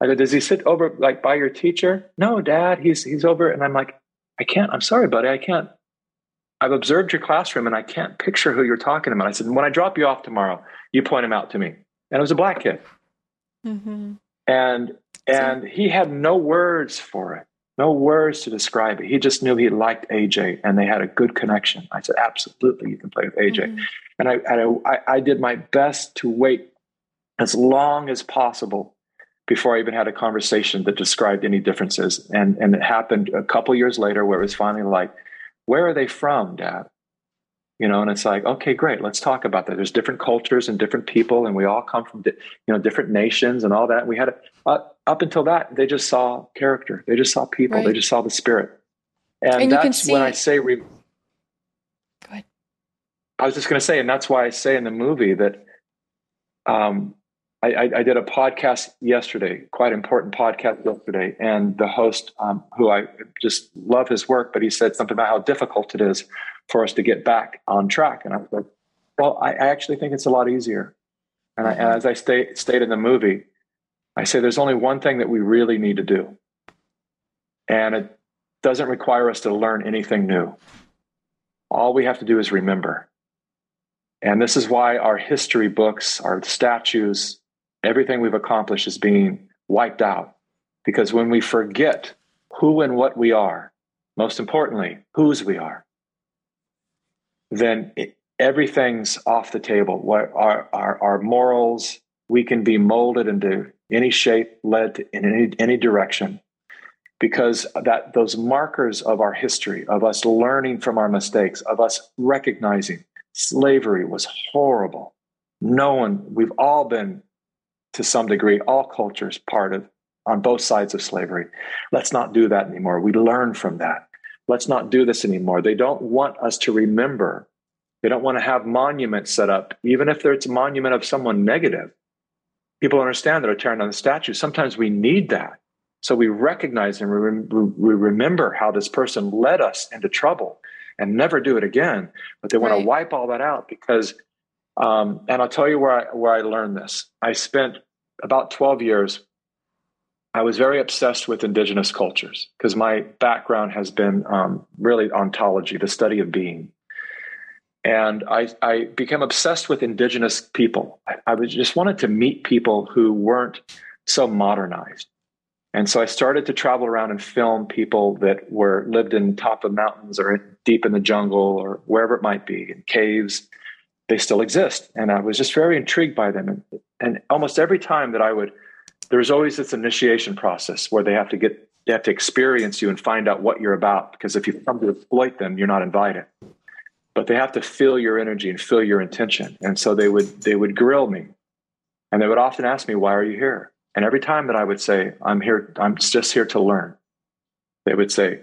I go, does he sit over like by your teacher? No, dad, he's, he's over. And I'm like, I can't, I'm sorry, buddy. I can't, I've observed your classroom and I can't picture who you're talking about. I said, when I drop you off tomorrow, you point him out to me. And it was a black kid. Mm-hmm. And and he had no words for it, no words to describe it. He just knew he liked AJ and they had a good connection. I said, absolutely, you can play with AJ. Mm-hmm. And I, I, I did my best to wait as long as possible before I even had a conversation that described any differences. And, and it happened a couple years later where it was finally like, where are they from, Dad? You know and it's like okay great let's talk about that. There's different cultures and different people and we all come from you know different nations and all that. We had uh, up until that they just saw character. They just saw people. Right. they just saw the spirit. And, and that's when i say re- Go ahead. i was just going to say and that's why i say in the movie that um, I, I, did a podcast yesterday, quite important podcast yesterday, and the host, um, who I just love his work, but he said something about how difficult it is for us to get back on track. And I was like, well, I, I actually think it's a lot easier. And, I, and as I state, state in the movie, I say there's only one thing that we really need to do. And it doesn't require us to learn anything new. All we have to do is remember. And this is why our history books, our statues, everything we've accomplished is being wiped out. Because when we forget who and what we are, most importantly, whose we are, then it, everything's off the table. What our, our, our morals, we can be molded into any shape, led in any, any direction because that those markers of our history, of us learning from our mistakes, of us recognizing slavery was horrible. No one, we've all been to some degree, all cultures part of on both sides of slavery. Let's not do that anymore. We learn from that. Let's not do this anymore. They don't want us to remember. They don't want to have monuments set up, even if it's a monument of someone negative. People understand that are tearing down the statue. Sometimes we need that. So we recognize and we remember how this person led us into trouble and never do it again. But they want to wipe all that out because, um, and I'll tell you where I, where I learned this. I spent about 12 years I was very obsessed with indigenous cultures because my background has been um, really ontology, the study of being. And I, I became obsessed with indigenous people. I, I just wanted to meet people who weren't so modernized. And so I started to travel around and film people that were lived in top of mountains or deep in the jungle or wherever it might be, in caves. They still exist. And I was just very intrigued by them. And, and almost every time that I would there's always this initiation process where they have to get they have to experience you and find out what you're about because if you come to exploit them you're not invited. But they have to feel your energy and feel your intention. And so they would they would grill me. And they would often ask me why are you here? And every time that i would say i'm here i'm just here to learn they would say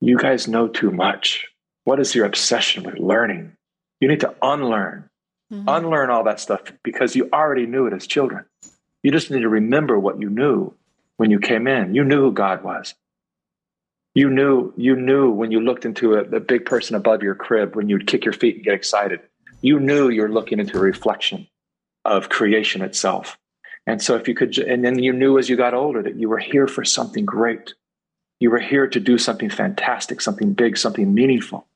you guys know too much what is your obsession with learning you need to unlearn Mm-hmm. Unlearn all that stuff because you already knew it as children. You just need to remember what you knew when you came in. You knew who God was. You knew you knew when you looked into a, a big person above your crib when you'd kick your feet and get excited. You knew you're looking into a reflection of creation itself. And so if you could and then you knew as you got older that you were here for something great. You were here to do something fantastic, something big, something meaningful.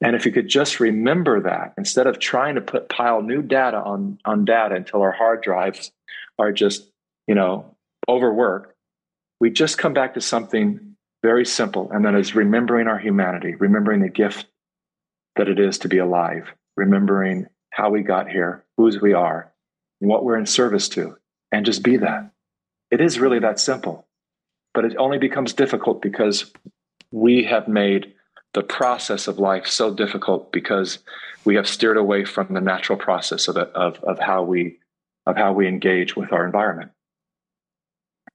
And if you could just remember that instead of trying to put pile new data on, on data until our hard drives are just, you know, overworked, we just come back to something very simple. And that is remembering our humanity, remembering the gift that it is to be alive, remembering how we got here, whose we are, and what we're in service to, and just be that. It is really that simple. But it only becomes difficult because we have made the process of life so difficult because we have steered away from the natural process of, of, of how we of how we engage with our environment.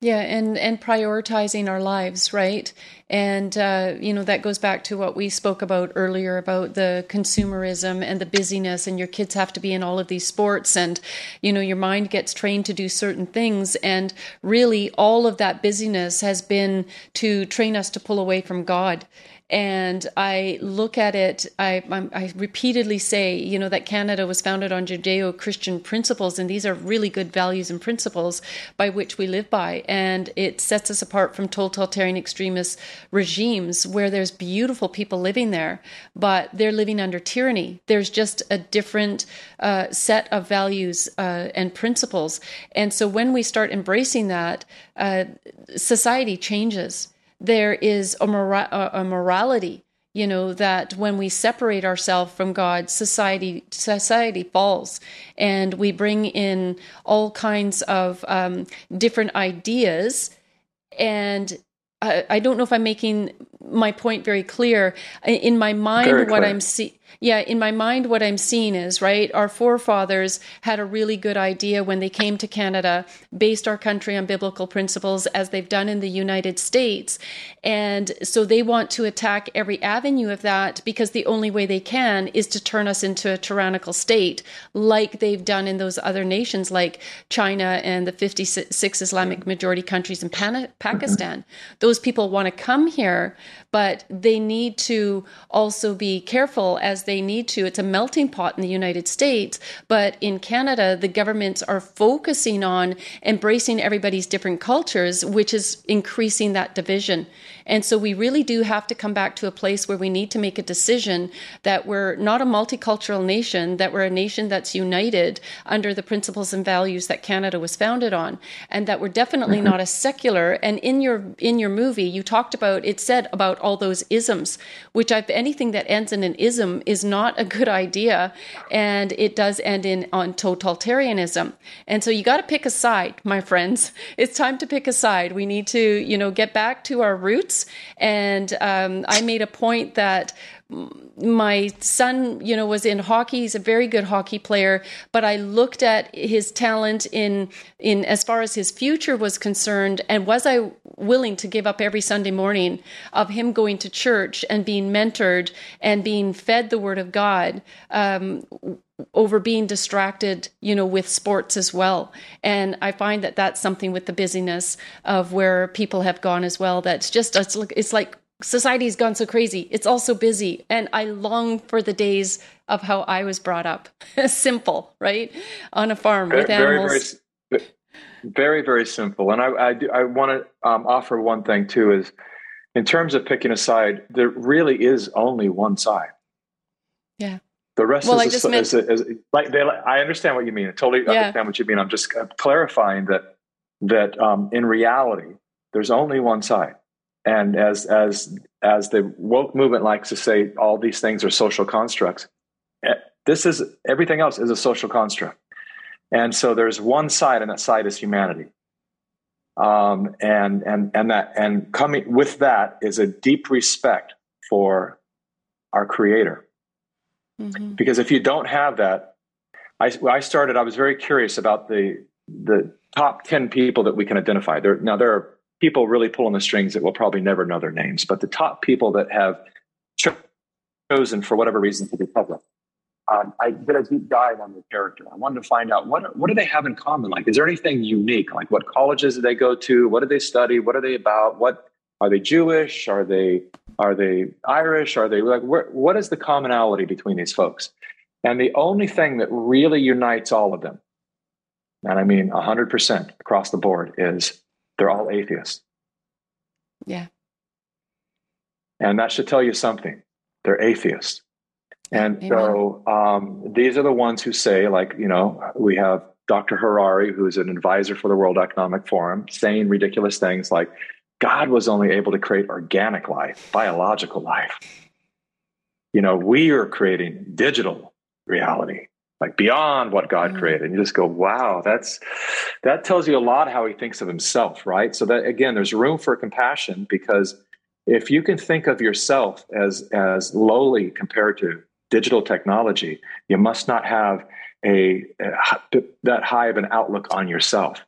Yeah, and and prioritizing our lives, right? And uh, you know that goes back to what we spoke about earlier about the consumerism and the busyness, and your kids have to be in all of these sports, and you know your mind gets trained to do certain things, and really all of that busyness has been to train us to pull away from God and I look at it, I, I, repeatedly say, you know, that Canada was founded on Judeo Christian principles, and these are really good values and principles by which we live by. And it sets us apart from totalitarian extremist regimes where there's beautiful people living there, but they're living under tyranny. There's just a different uh, set of values uh, and principles. And so when we start embracing that, uh, society changes there is a, mora- a morality you know that when we separate ourselves from god society society falls. And we bring in all kinds of um, different ideas. And I, I, don't know if i'm making my point very clear in my mind what i'm seeing yeah, in my mind, what I'm seeing is, right, our forefathers had a really good idea when they came to Canada, based our country on biblical principles as they've done in the United States. And so they want to attack every avenue of that because the only way they can is to turn us into a tyrannical state, like they've done in those other nations like China and the 56 Islamic majority countries in Pakistan. Those people want to come here, but they need to also be careful as they need to. It's a melting pot in the United States, but in Canada, the governments are focusing on embracing everybody's different cultures, which is increasing that division. And so we really do have to come back to a place where we need to make a decision that we're not a multicultural nation, that we're a nation that's united under the principles and values that Canada was founded on, and that we're definitely mm-hmm. not a secular. And in your in your movie, you talked about it said about all those isms, which I've anything that ends in an ism is not a good idea, and it does end in on totalitarianism. And so you got to pick a side, my friends. It's time to pick a side. We need to, you know, get back to our roots. And um, I made a point that my son, you know, was in hockey. He's a very good hockey player, but I looked at his talent in in as far as his future was concerned, and was I willing to give up every Sunday morning of him going to church and being mentored and being fed the Word of God um, over being distracted, you know, with sports as well. And I find that that's something with the busyness of where people have gone as well. That's just it's like, it's like society's gone so crazy. It's all so busy. And I long for the days of how I was brought up. simple, right? On a farm with animals. Very, very, very simple. And I, I, I want to um, offer one thing too is in terms of picking a side, there really is only one side. Yeah. The rest well, is, a, meant- is, a, is a, like they, I understand what you mean. I totally yeah. understand what you mean. I'm just clarifying that that um, in reality, there's only one side and as as as the woke movement likes to say all these things are social constructs eh, this is everything else is a social construct and so there's one side and that side is humanity um, and and and that and coming with that is a deep respect for our creator mm-hmm. because if you don't have that I, I started i was very curious about the the top 10 people that we can identify there now there are people really pulling the strings that will probably never know their names, but the top people that have chosen for whatever reason to be public. Um, I did a deep dive on their character. I wanted to find out what what do they have in common. Like, is there anything unique? Like, what colleges do they go to? What do they study? What are they about? What are they Jewish? Are they are they Irish? Are they like where, what is the commonality between these folks? And the only thing that really unites all of them, and I mean hundred percent across the board, is they're all atheists. Yeah. And that should tell you something. They're atheists. And Amen. so um, these are the ones who say, like, you know, we have Dr. Harari, who is an advisor for the World Economic Forum, saying ridiculous things like, God was only able to create organic life, biological life. You know, we are creating digital reality like beyond what God mm-hmm. created. And you just go, wow, that's that tells you a lot how he thinks of himself, right? So that again, there's room for compassion because if you can think of yourself as as lowly compared to digital technology, you must not have a, a that high of an outlook on yourself.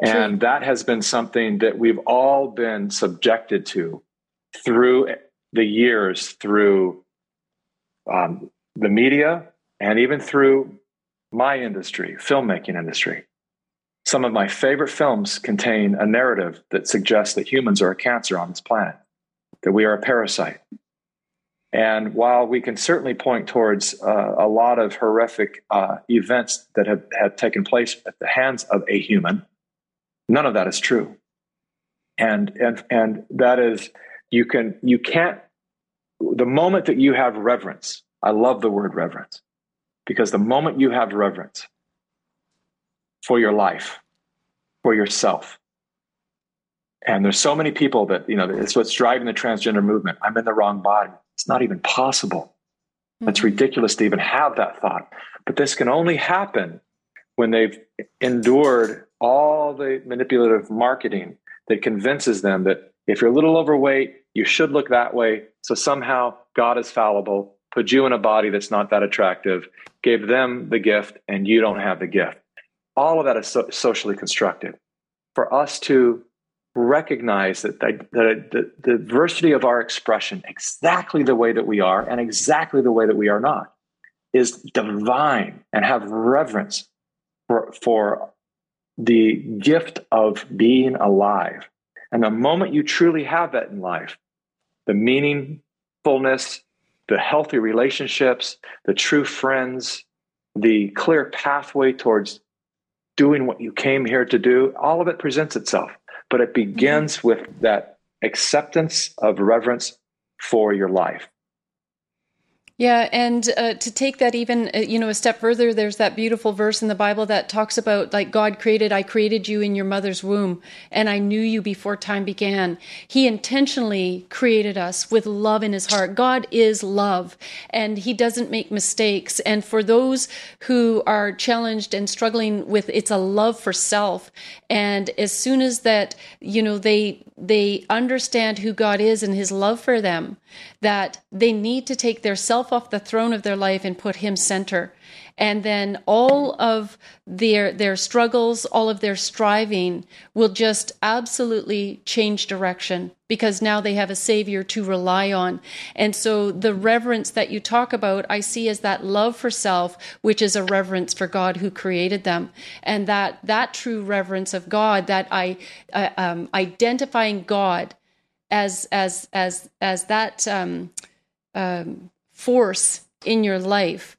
And that has been something that we've all been subjected to through the years through um, the media, and even through my industry, filmmaking industry. Some of my favorite films contain a narrative that suggests that humans are a cancer on this planet, that we are a parasite. And while we can certainly point towards uh, a lot of horrific uh, events that have, have taken place at the hands of a human, none of that is true. And, and, and that is, you can, you can't, the moment that you have reverence, I love the word reverence. Because the moment you have reverence for your life, for yourself, and there's so many people that, you know, it's what's driving the transgender movement. I'm in the wrong body. It's not even possible. Mm-hmm. It's ridiculous to even have that thought. But this can only happen when they've endured all the manipulative marketing that convinces them that if you're a little overweight, you should look that way. So somehow God is fallible put you in a body that's not that attractive, gave them the gift, and you don't have the gift. All of that is so- socially constructed. For us to recognize that the, the, the diversity of our expression, exactly the way that we are and exactly the way that we are not, is divine and have reverence for, for the gift of being alive. And the moment you truly have that in life, the meaningfulness the healthy relationships, the true friends, the clear pathway towards doing what you came here to do, all of it presents itself. But it begins mm-hmm. with that acceptance of reverence for your life. Yeah, and uh, to take that even uh, you know a step further, there's that beautiful verse in the Bible that talks about like God created, I created you in your mother's womb, and I knew you before time began. He intentionally created us with love in His heart. God is love, and He doesn't make mistakes. And for those who are challenged and struggling with, it's a love for self. And as soon as that, you know, they they understand who God is and His love for them, that they need to take their self off the throne of their life and put Him center. And then all of their their struggles, all of their striving will just absolutely change direction because now they have a savior to rely on. And so the reverence that you talk about, I see as that love for self, which is a reverence for God who created them. And that that true reverence of God, that I uh, um, identifying God as as as as that um, um, force in your life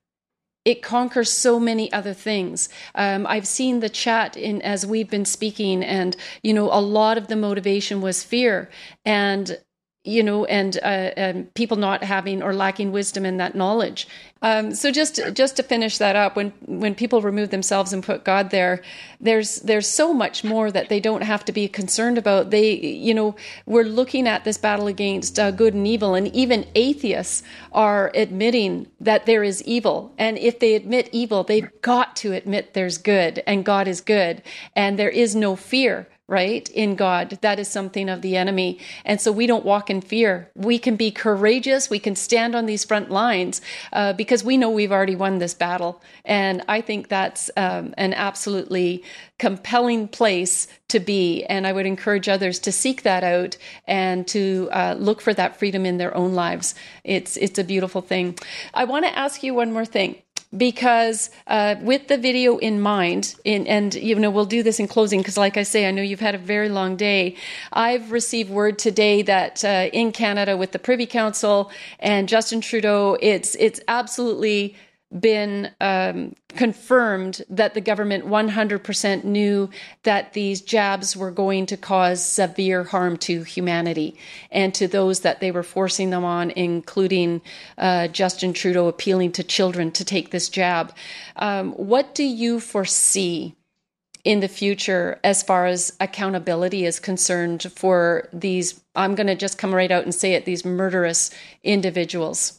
it conquers so many other things. Um, I've seen the chat in as we've been speaking, and you know, a lot of the motivation was fear, and you know, and, uh, and people not having or lacking wisdom and that knowledge. Um, so just just to finish that up, when when people remove themselves and put God there, there's there's so much more that they don't have to be concerned about. They, you know, we're looking at this battle against uh, good and evil, and even atheists are admitting that there is evil. And if they admit evil, they've got to admit there's good, and God is good, and there is no fear right? In God. That is something of the enemy. And so we don't walk in fear. We can be courageous. We can stand on these front lines uh, because we know we've already won this battle. And I think that's um, an absolutely compelling place to be. And I would encourage others to seek that out and to uh, look for that freedom in their own lives. It's, it's a beautiful thing. I want to ask you one more thing because uh, with the video in mind, in, and you know we'll do this in closing because, like I say, I know you've had a very long day. I've received word today that uh, in Canada, with the Privy Council and Justin Trudeau, it's it's absolutely been um, confirmed that the government 100% knew that these jabs were going to cause severe harm to humanity and to those that they were forcing them on, including uh, Justin Trudeau appealing to children to take this jab. Um, what do you foresee? in the future as far as accountability is concerned for these i'm going to just come right out and say it these murderous individuals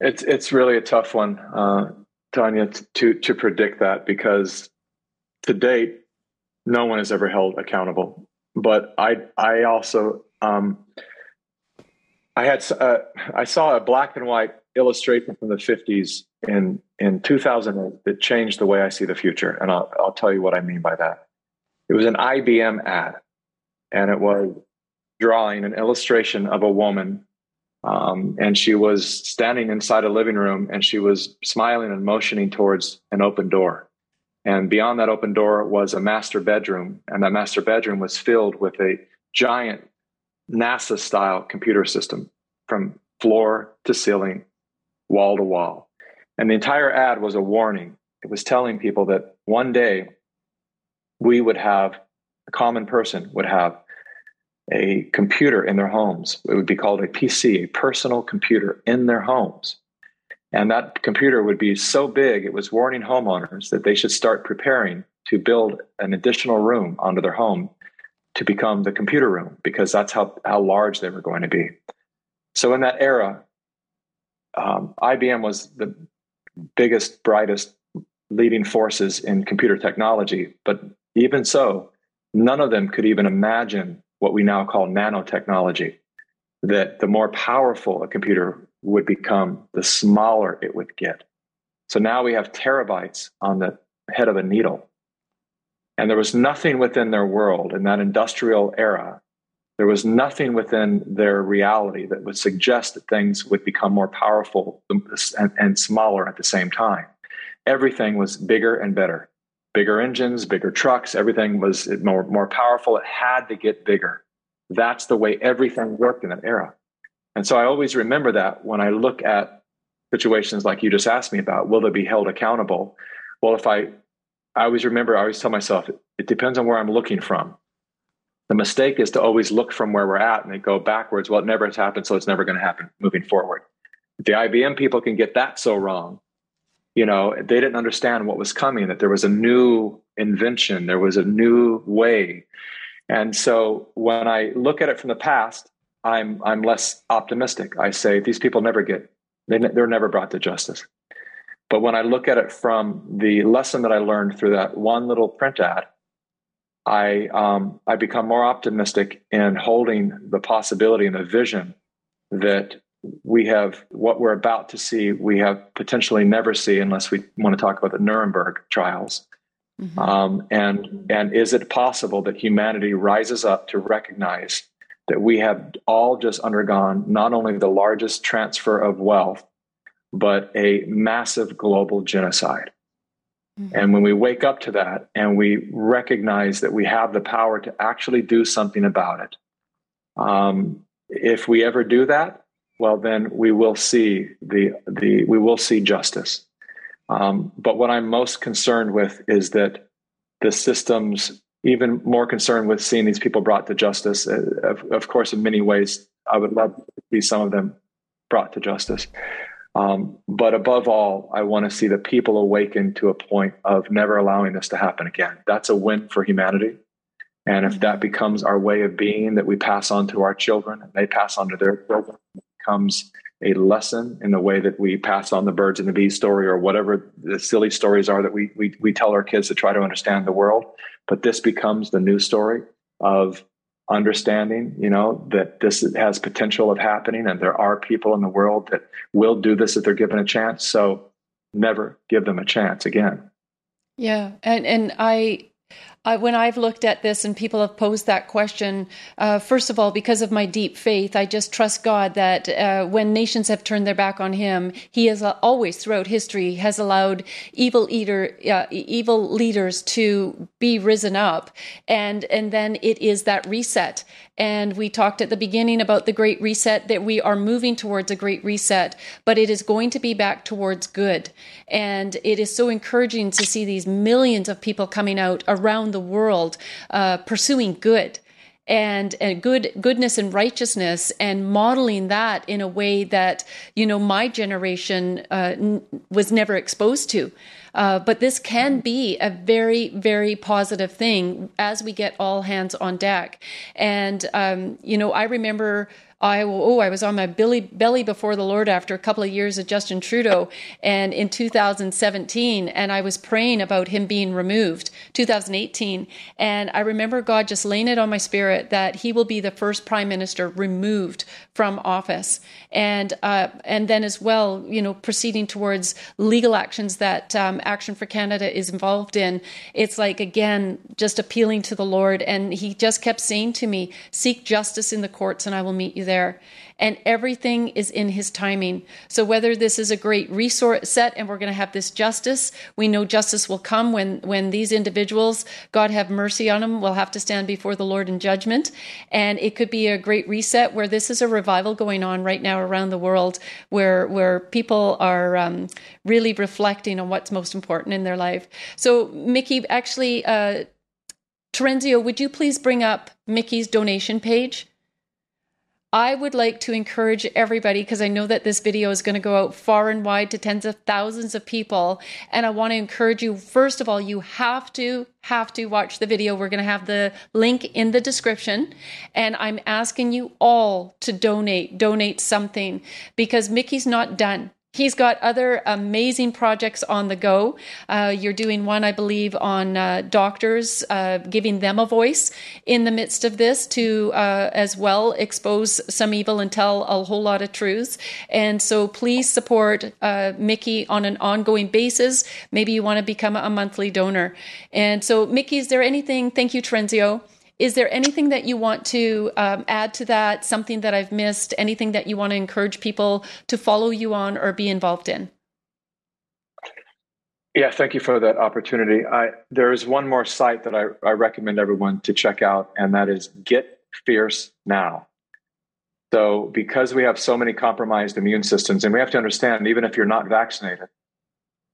it's it's really a tough one, uh, Tanya, to to predict that because to date, no one is ever held accountable. But I I also um, I had uh, I saw a black and white illustration from the 50s in in 2008 that changed the way I see the future, and I'll I'll tell you what I mean by that. It was an IBM ad, and it was drawing an illustration of a woman um, and she was standing inside a living room and she was smiling and motioning towards an open door. And beyond that open door was a master bedroom. And that master bedroom was filled with a giant NASA style computer system from floor to ceiling, wall to wall. And the entire ad was a warning. It was telling people that one day we would have, a common person would have a computer in their homes. It would be called a PC, a personal computer in their homes. And that computer would be so big, it was warning homeowners that they should start preparing to build an additional room onto their home to become the computer room because that's how, how large they were going to be. So, in that era, um, IBM was the biggest, brightest leading forces in computer technology. But even so, none of them could even imagine what we now call nanotechnology, that the more powerful a computer would become, the smaller it would get. So now we have terabytes on the head of a needle. And there was nothing within their world in that industrial era. There was nothing within their reality that would suggest that things would become more powerful and, and smaller at the same time. Everything was bigger and better bigger engines, bigger trucks, everything was more, more powerful. It had to get bigger. That's the way everything worked in that era. And so I always remember that when I look at situations like you just asked me about, will they be held accountable? Well, if I, I always remember, I always tell myself, it depends on where I'm looking from. The mistake is to always look from where we're at and then go backwards. Well, it never has happened, so it's never going to happen moving forward. The IBM people can get that so wrong. You know, they didn't understand what was coming, that there was a new invention, there was a new way. And so when I look at it from the past, I'm I'm less optimistic. I say these people never get they, they're never brought to justice. But when I look at it from the lesson that I learned through that one little print ad, I um, I become more optimistic in holding the possibility and the vision that we have what we're about to see. We have potentially never see unless we want to talk about the Nuremberg trials. Mm-hmm. Um, and and is it possible that humanity rises up to recognize that we have all just undergone not only the largest transfer of wealth, but a massive global genocide? Mm-hmm. And when we wake up to that and we recognize that we have the power to actually do something about it, um, if we ever do that, well, then we will see the the we will see justice. Um, but what I'm most concerned with is that the systems, even more concerned with seeing these people brought to justice. Uh, of, of course, in many ways, I would love to see some of them brought to justice. Um, but above all, I want to see the people awaken to a point of never allowing this to happen again. That's a win for humanity. And if that becomes our way of being that we pass on to our children and they pass on to their children, becomes a lesson in the way that we pass on the birds and the bees story or whatever the silly stories are that we, we, we tell our kids to try to understand the world. But this becomes the new story of understanding, you know, that this has potential of happening and there are people in the world that will do this if they're given a chance. So never give them a chance again. Yeah. And, and I, I, when I've looked at this and people have posed that question, uh, first of all, because of my deep faith, I just trust God that uh, when nations have turned their back on Him, He has uh, always, throughout history, has allowed evil eater, uh, evil leaders to be risen up, and and then it is that reset. And we talked at the beginning about the great reset that we are moving towards a great reset, but it is going to be back towards good. And it is so encouraging to see these millions of people coming out around the world uh, pursuing good and, and good goodness and righteousness and modeling that in a way that you know my generation uh, n- was never exposed to. Uh, but this can be a very very positive thing as we get all hands on deck. And um, you know i remember I oh I was on my belly belly before the Lord after a couple of years of Justin Trudeau and in 2017 and I was praying about him being removed 2018 and I remember God just laying it on my spirit that he will be the first prime minister removed from office. And uh, and then as well you know proceeding towards legal actions that um, Action4Canada is involved in it's like again just appealing to the Lord. And he just kept saying to me seek justice in the courts and I will meet you there. And everything is in his timing. So whether this is a great resource set and we're going to have this justice, we know justice will come when, when these individuals, God have mercy on them, will have to stand before the Lord in judgment. And it could be a great reset where this is a revival going on right now around the world where, where people are um, really reflecting on what's most important in their life. So Mikki, actually, uh, Terenzio, would you please bring up Mikki's donation page? I would like to encourage everybody because I know that this video is going to go out far and wide to tens of thousands of people. And I want to encourage you, first of all, you have to, have to watch the video. We're going to have the link in the description. And I'm asking you all to donate, donate something because Mikki's not done. He's got other amazing projects on the go. Uh, you're doing one, I believe, on uh, doctors, uh, giving them a voice in the midst of this to uh, as well expose some evil and tell a whole lot of truths. And so please support uh, Mikki on an ongoing basis. Maybe you want to become a monthly donor. And so, Mikki, is there anything? Thank you, Terenzio. Is there anything that you want to um, add to that? Something that I've missed? Anything that you want to encourage people to follow you on or be involved in? Yeah, thank you for that opportunity. I, there is one more site that I, I recommend everyone to check out, and that is Get Fierce Now. So, because we have so many compromised immune systems, and we have to understand, even if you're not vaccinated,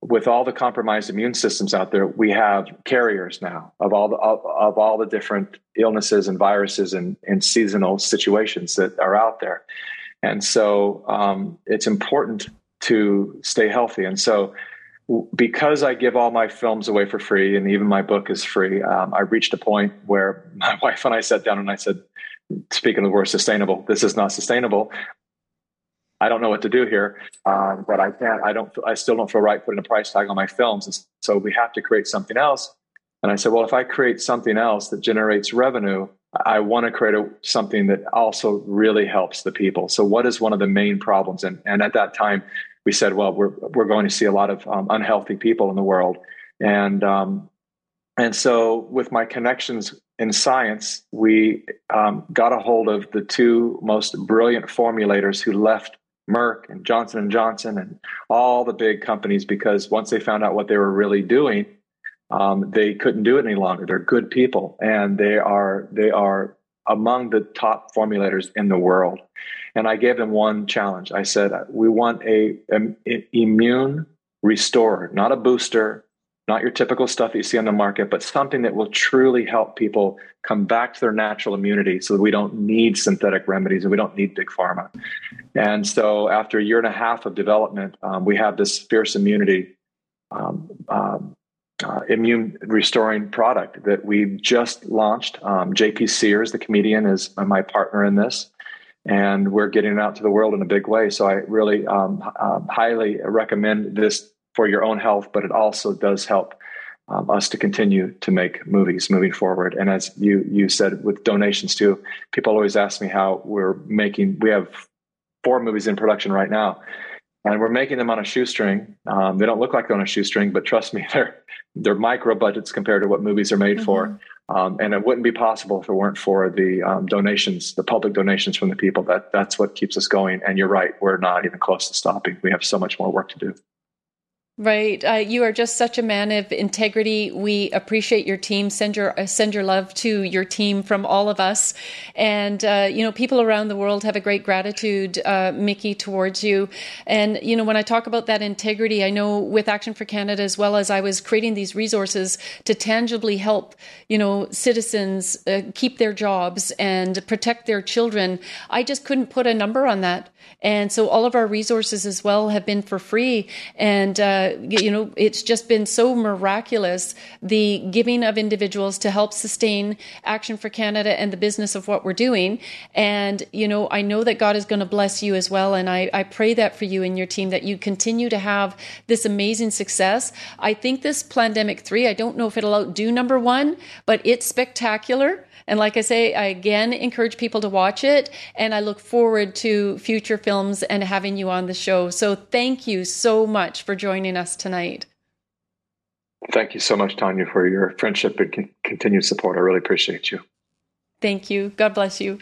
with all the compromised immune systems out there, we have carriers now of all the of, of all the different illnesses and viruses and, and, seasonal situations that are out there. And so um, it's important to stay healthy. And so because I give all my films away for free and even my book is free, um, I reached a point where my wife and I sat down and I said, speaking of the word sustainable, this is not sustainable. I don't know what to do here, um, but I can't. I don't. I still don't feel right putting a price tag on my films, and so we have to create something else. And I said, well, if I create something else that generates revenue, I want to create a, something that also really helps the people. So, what is one of the main problems? And and at that time, we said, well, we're we're going to see a lot of um, unhealthy people in the world, and um, and so with my connections in science, we um, got a hold of the two most brilliant formulators who left Merck and Johnson and Johnson and all the big companies because once they found out what they were really doing, um, they couldn't do it any longer. They're good people, and they are they are among the top formulators in the world. And I gave them one challenge. I said, "We want a, a immune restorer, not a booster, not your typical stuff that you see on the market, but something that will truly help people come back to their natural immunity so that we don't need synthetic remedies and we don't need big pharma. And so, after a year and a half of development, um, we have this fierce immunity. Um, um, uh, immune restoring product that we just launched. Um, JP Sears, the comedian, is my partner in this, and we're getting it out to the world in a big way. So I really um, uh, highly recommend this for your own health, but it also does help um, us to continue to make movies moving forward. And as you you said with donations too, people always ask me how we're making. We have four movies in production right now, and we're making them on a shoestring. Um, they don't look like they're on a shoestring, but trust me, they're they're micro budgets compared to what movies are made mm-hmm. for. Um, and it wouldn't be possible if it weren't for the um, donations, the public donations from the people. That that's what keeps us going. And you're right, we're not even close to stopping. We have so much more work to do. Right, uh, you are just such a man of integrity. We appreciate your team. Send your uh, send your love to your team from all of us, and uh, you know people around the world have a great gratitude, uh, Mikki, towards you. And you know when I talk about that integrity, I know with Action4Canada as well as I was creating these resources to tangibly help you know citizens uh, keep their jobs and protect their children. I just couldn't put a number on that, and so all of our resources as well have been for free and uh, you know, it's just been so miraculous the giving of individuals to help sustain Action4Canada and the business of what we're doing. And, you know, I know that God is going to bless you as well. And I, I pray that for you and your team that you continue to have this amazing success. I think this Plandemic three, I don't know if it'll outdo number one, but it's spectacular. And like I say, I again encourage people to watch it. And I look forward to future films and having you on the show. So thank you so much for joining us tonight. Thank you so much, Tanya, for your friendship and continued support. I really appreciate you. Thank you. God bless you.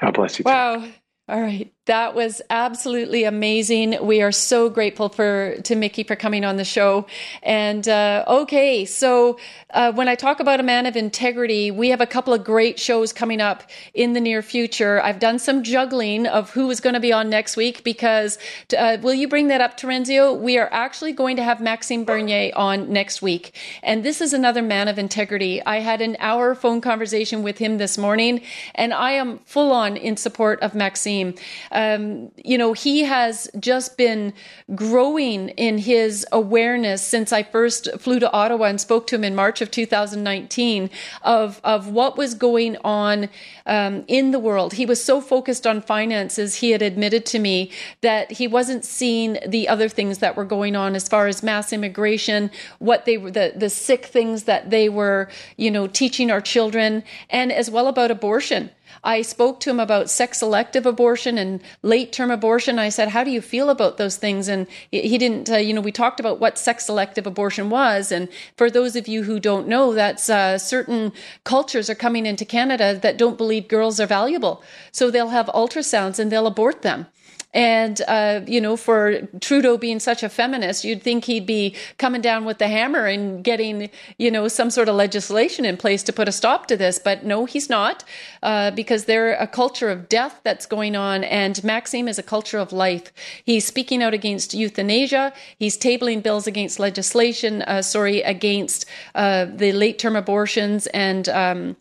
God bless you. Wow. Too. All right. That was absolutely amazing. We are so grateful for to Mikki for coming on the show. And uh, okay, so uh, when I talk about a man of integrity, we have a couple of great shows coming up in the near future. I've done some juggling of who is going to be on next week because uh, will you bring that up, Terenzio? We are actually going to have Maxime Bernier on next week, and this is another man of integrity. I had an hour phone conversation with him this morning, and I am full on in support of Maxime um, you know, he has just been growing in his awareness since I first flew to Ottawa and spoke to him in March of 2019 of, of what was going on um, in the world. He was so focused on finances, he had admitted to me that he wasn't seeing the other things that were going on as far as mass immigration, what they were, the, the sick things that they were, you know, teaching our children, and as well about abortion. I spoke to him about sex selective abortion and late term abortion. I said, How do you feel about those things? And he didn't, uh, you know, we talked about what sex selective abortion was. And for those of you who don't know, that's uh, certain cultures are coming into Canada that don't believe girls are valuable. So they'll have ultrasounds and they'll abort them And, uh, you know, for Trudeau being such a feminist, you'd think he'd be coming down with the hammer and getting, you know, some sort of legislation in place to put a stop to this. But no, he's not, uh, because they're a culture of death that's going on. And Maxime is a culture of life. He's speaking out against euthanasia. He's tabling bills against legislation, uh, sorry, against uh, the late term abortions and, um,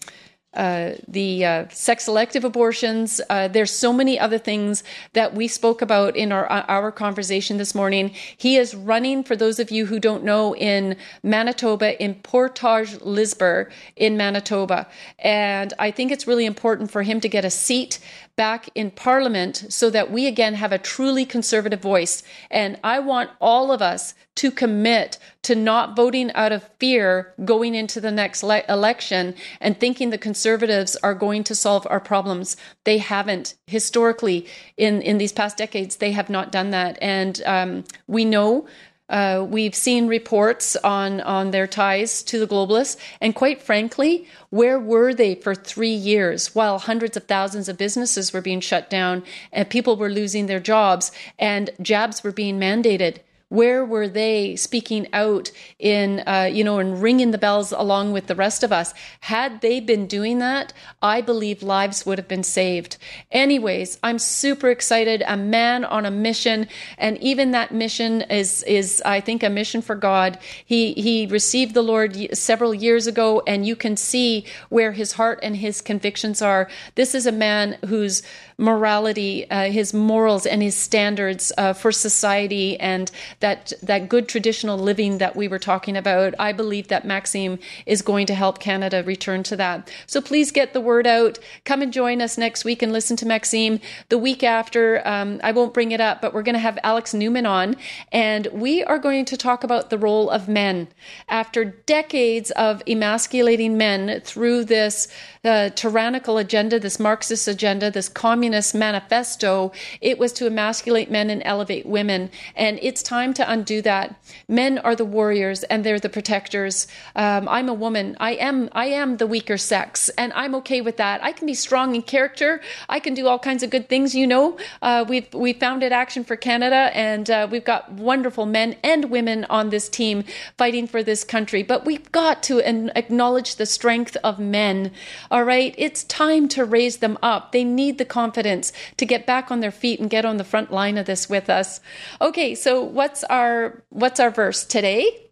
uh, the uh, sex selective abortions. Uh, there's so many other things that we spoke about in our our conversation this morning. He is running, for those of you who don't know, in Manitoba, in Portage Lisgar in Manitoba, and I think it's really important for him to get a seat back in Parliament so that we again have a truly conservative voice. And I want all of us to commit to not voting out of fear going into the next le- election and thinking the conservatives are going to solve our problems. They haven't. Historically, in, in these past decades, they have not done that. And um, we know uh, we've seen reports on, on their ties to the globalists. And quite frankly, where were they for three years while hundreds of thousands of businesses were being shut down and people were losing their jobs and jabs were being mandated? Where were they speaking out in, uh, you know, and ringing the bells along with the rest of us? Had they been doing that, I believe lives would have been saved. Anyways, I'm super excited. A man on a mission, and even that mission is is I think a mission for God. He he received the Lord several years ago, and you can see where his heart and his convictions are. This is a man whose morality, uh, his morals, and his standards uh, for society and that that good traditional living that we were talking about. I believe that Maxime is going to help Canada return to that. So please get the word out. Come and join us next week and listen to Maxime. The week after, um, I won't bring it up, but we're going to have Alex Newman on, and we are going to talk about the role of men after decades of emasculating men through this uh, tyrannical agenda, this Marxist agenda, this communist manifesto. It was to emasculate men and elevate women, and it's time to undo that. Men are the warriors and they're the protectors. Um, I'm a woman. I am I am the weaker sex, and I'm okay with that. I can be strong in character. I can do all kinds of good things. You know, uh, we've we founded Action4Canada, and uh, we've got wonderful men and women on this team fighting for this country. But we've got to acknowledge the strength of men. All right, it's time to raise them up. They need the confidence to get back on their feet and get on the front line of this with us. Okay, so what's our what's our verse today?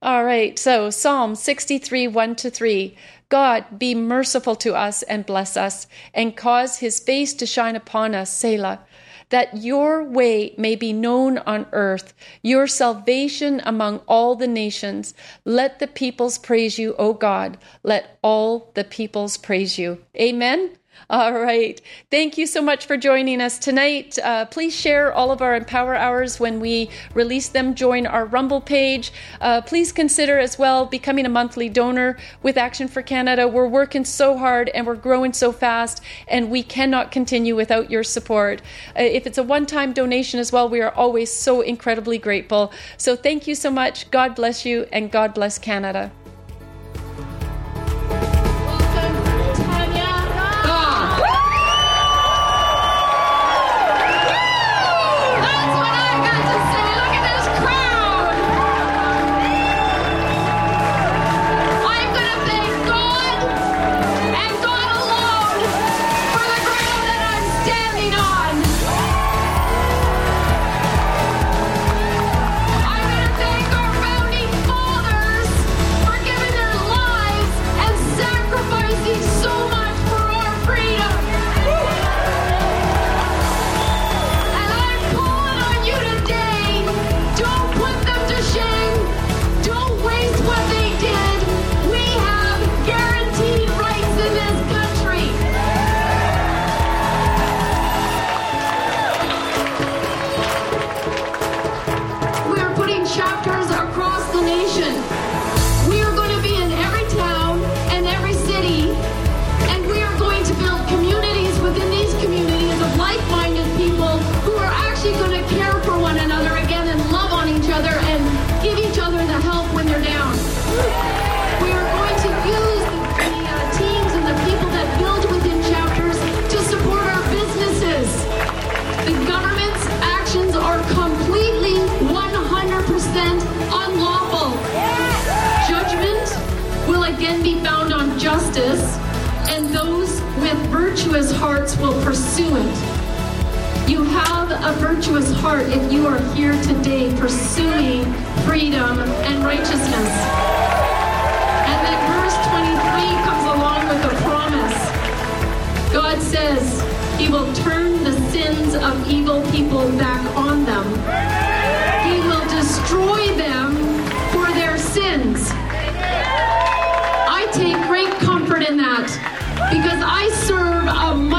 All right, so Psalm 63, 1 to 3. God, be merciful to us and bless us, and cause his face to shine upon us, Selah, that your way may be known on earth, your salvation among all the nations. Let the peoples praise you, O God. Let all the peoples praise you. Amen. All right. Thank you so much for joining us tonight. Uh, please share all of our Empower Hours when we release them. Join our Rumble page. Uh, please consider as well becoming a monthly donor with Action4Canada. We're working so hard and we're growing so fast, and we cannot continue without your support. Uh, if it's a one time donation as well, we are always so incredibly grateful. So thank you so much. God bless you, and God bless Canada. Virtuous hearts will pursue it. You have a virtuous heart if you are here today pursuing freedom and righteousness. And then verse 23 comes along with a promise. God says he will turn the sins of evil people back on them. He will destroy them for their sins. I take great comfort in that because I serve a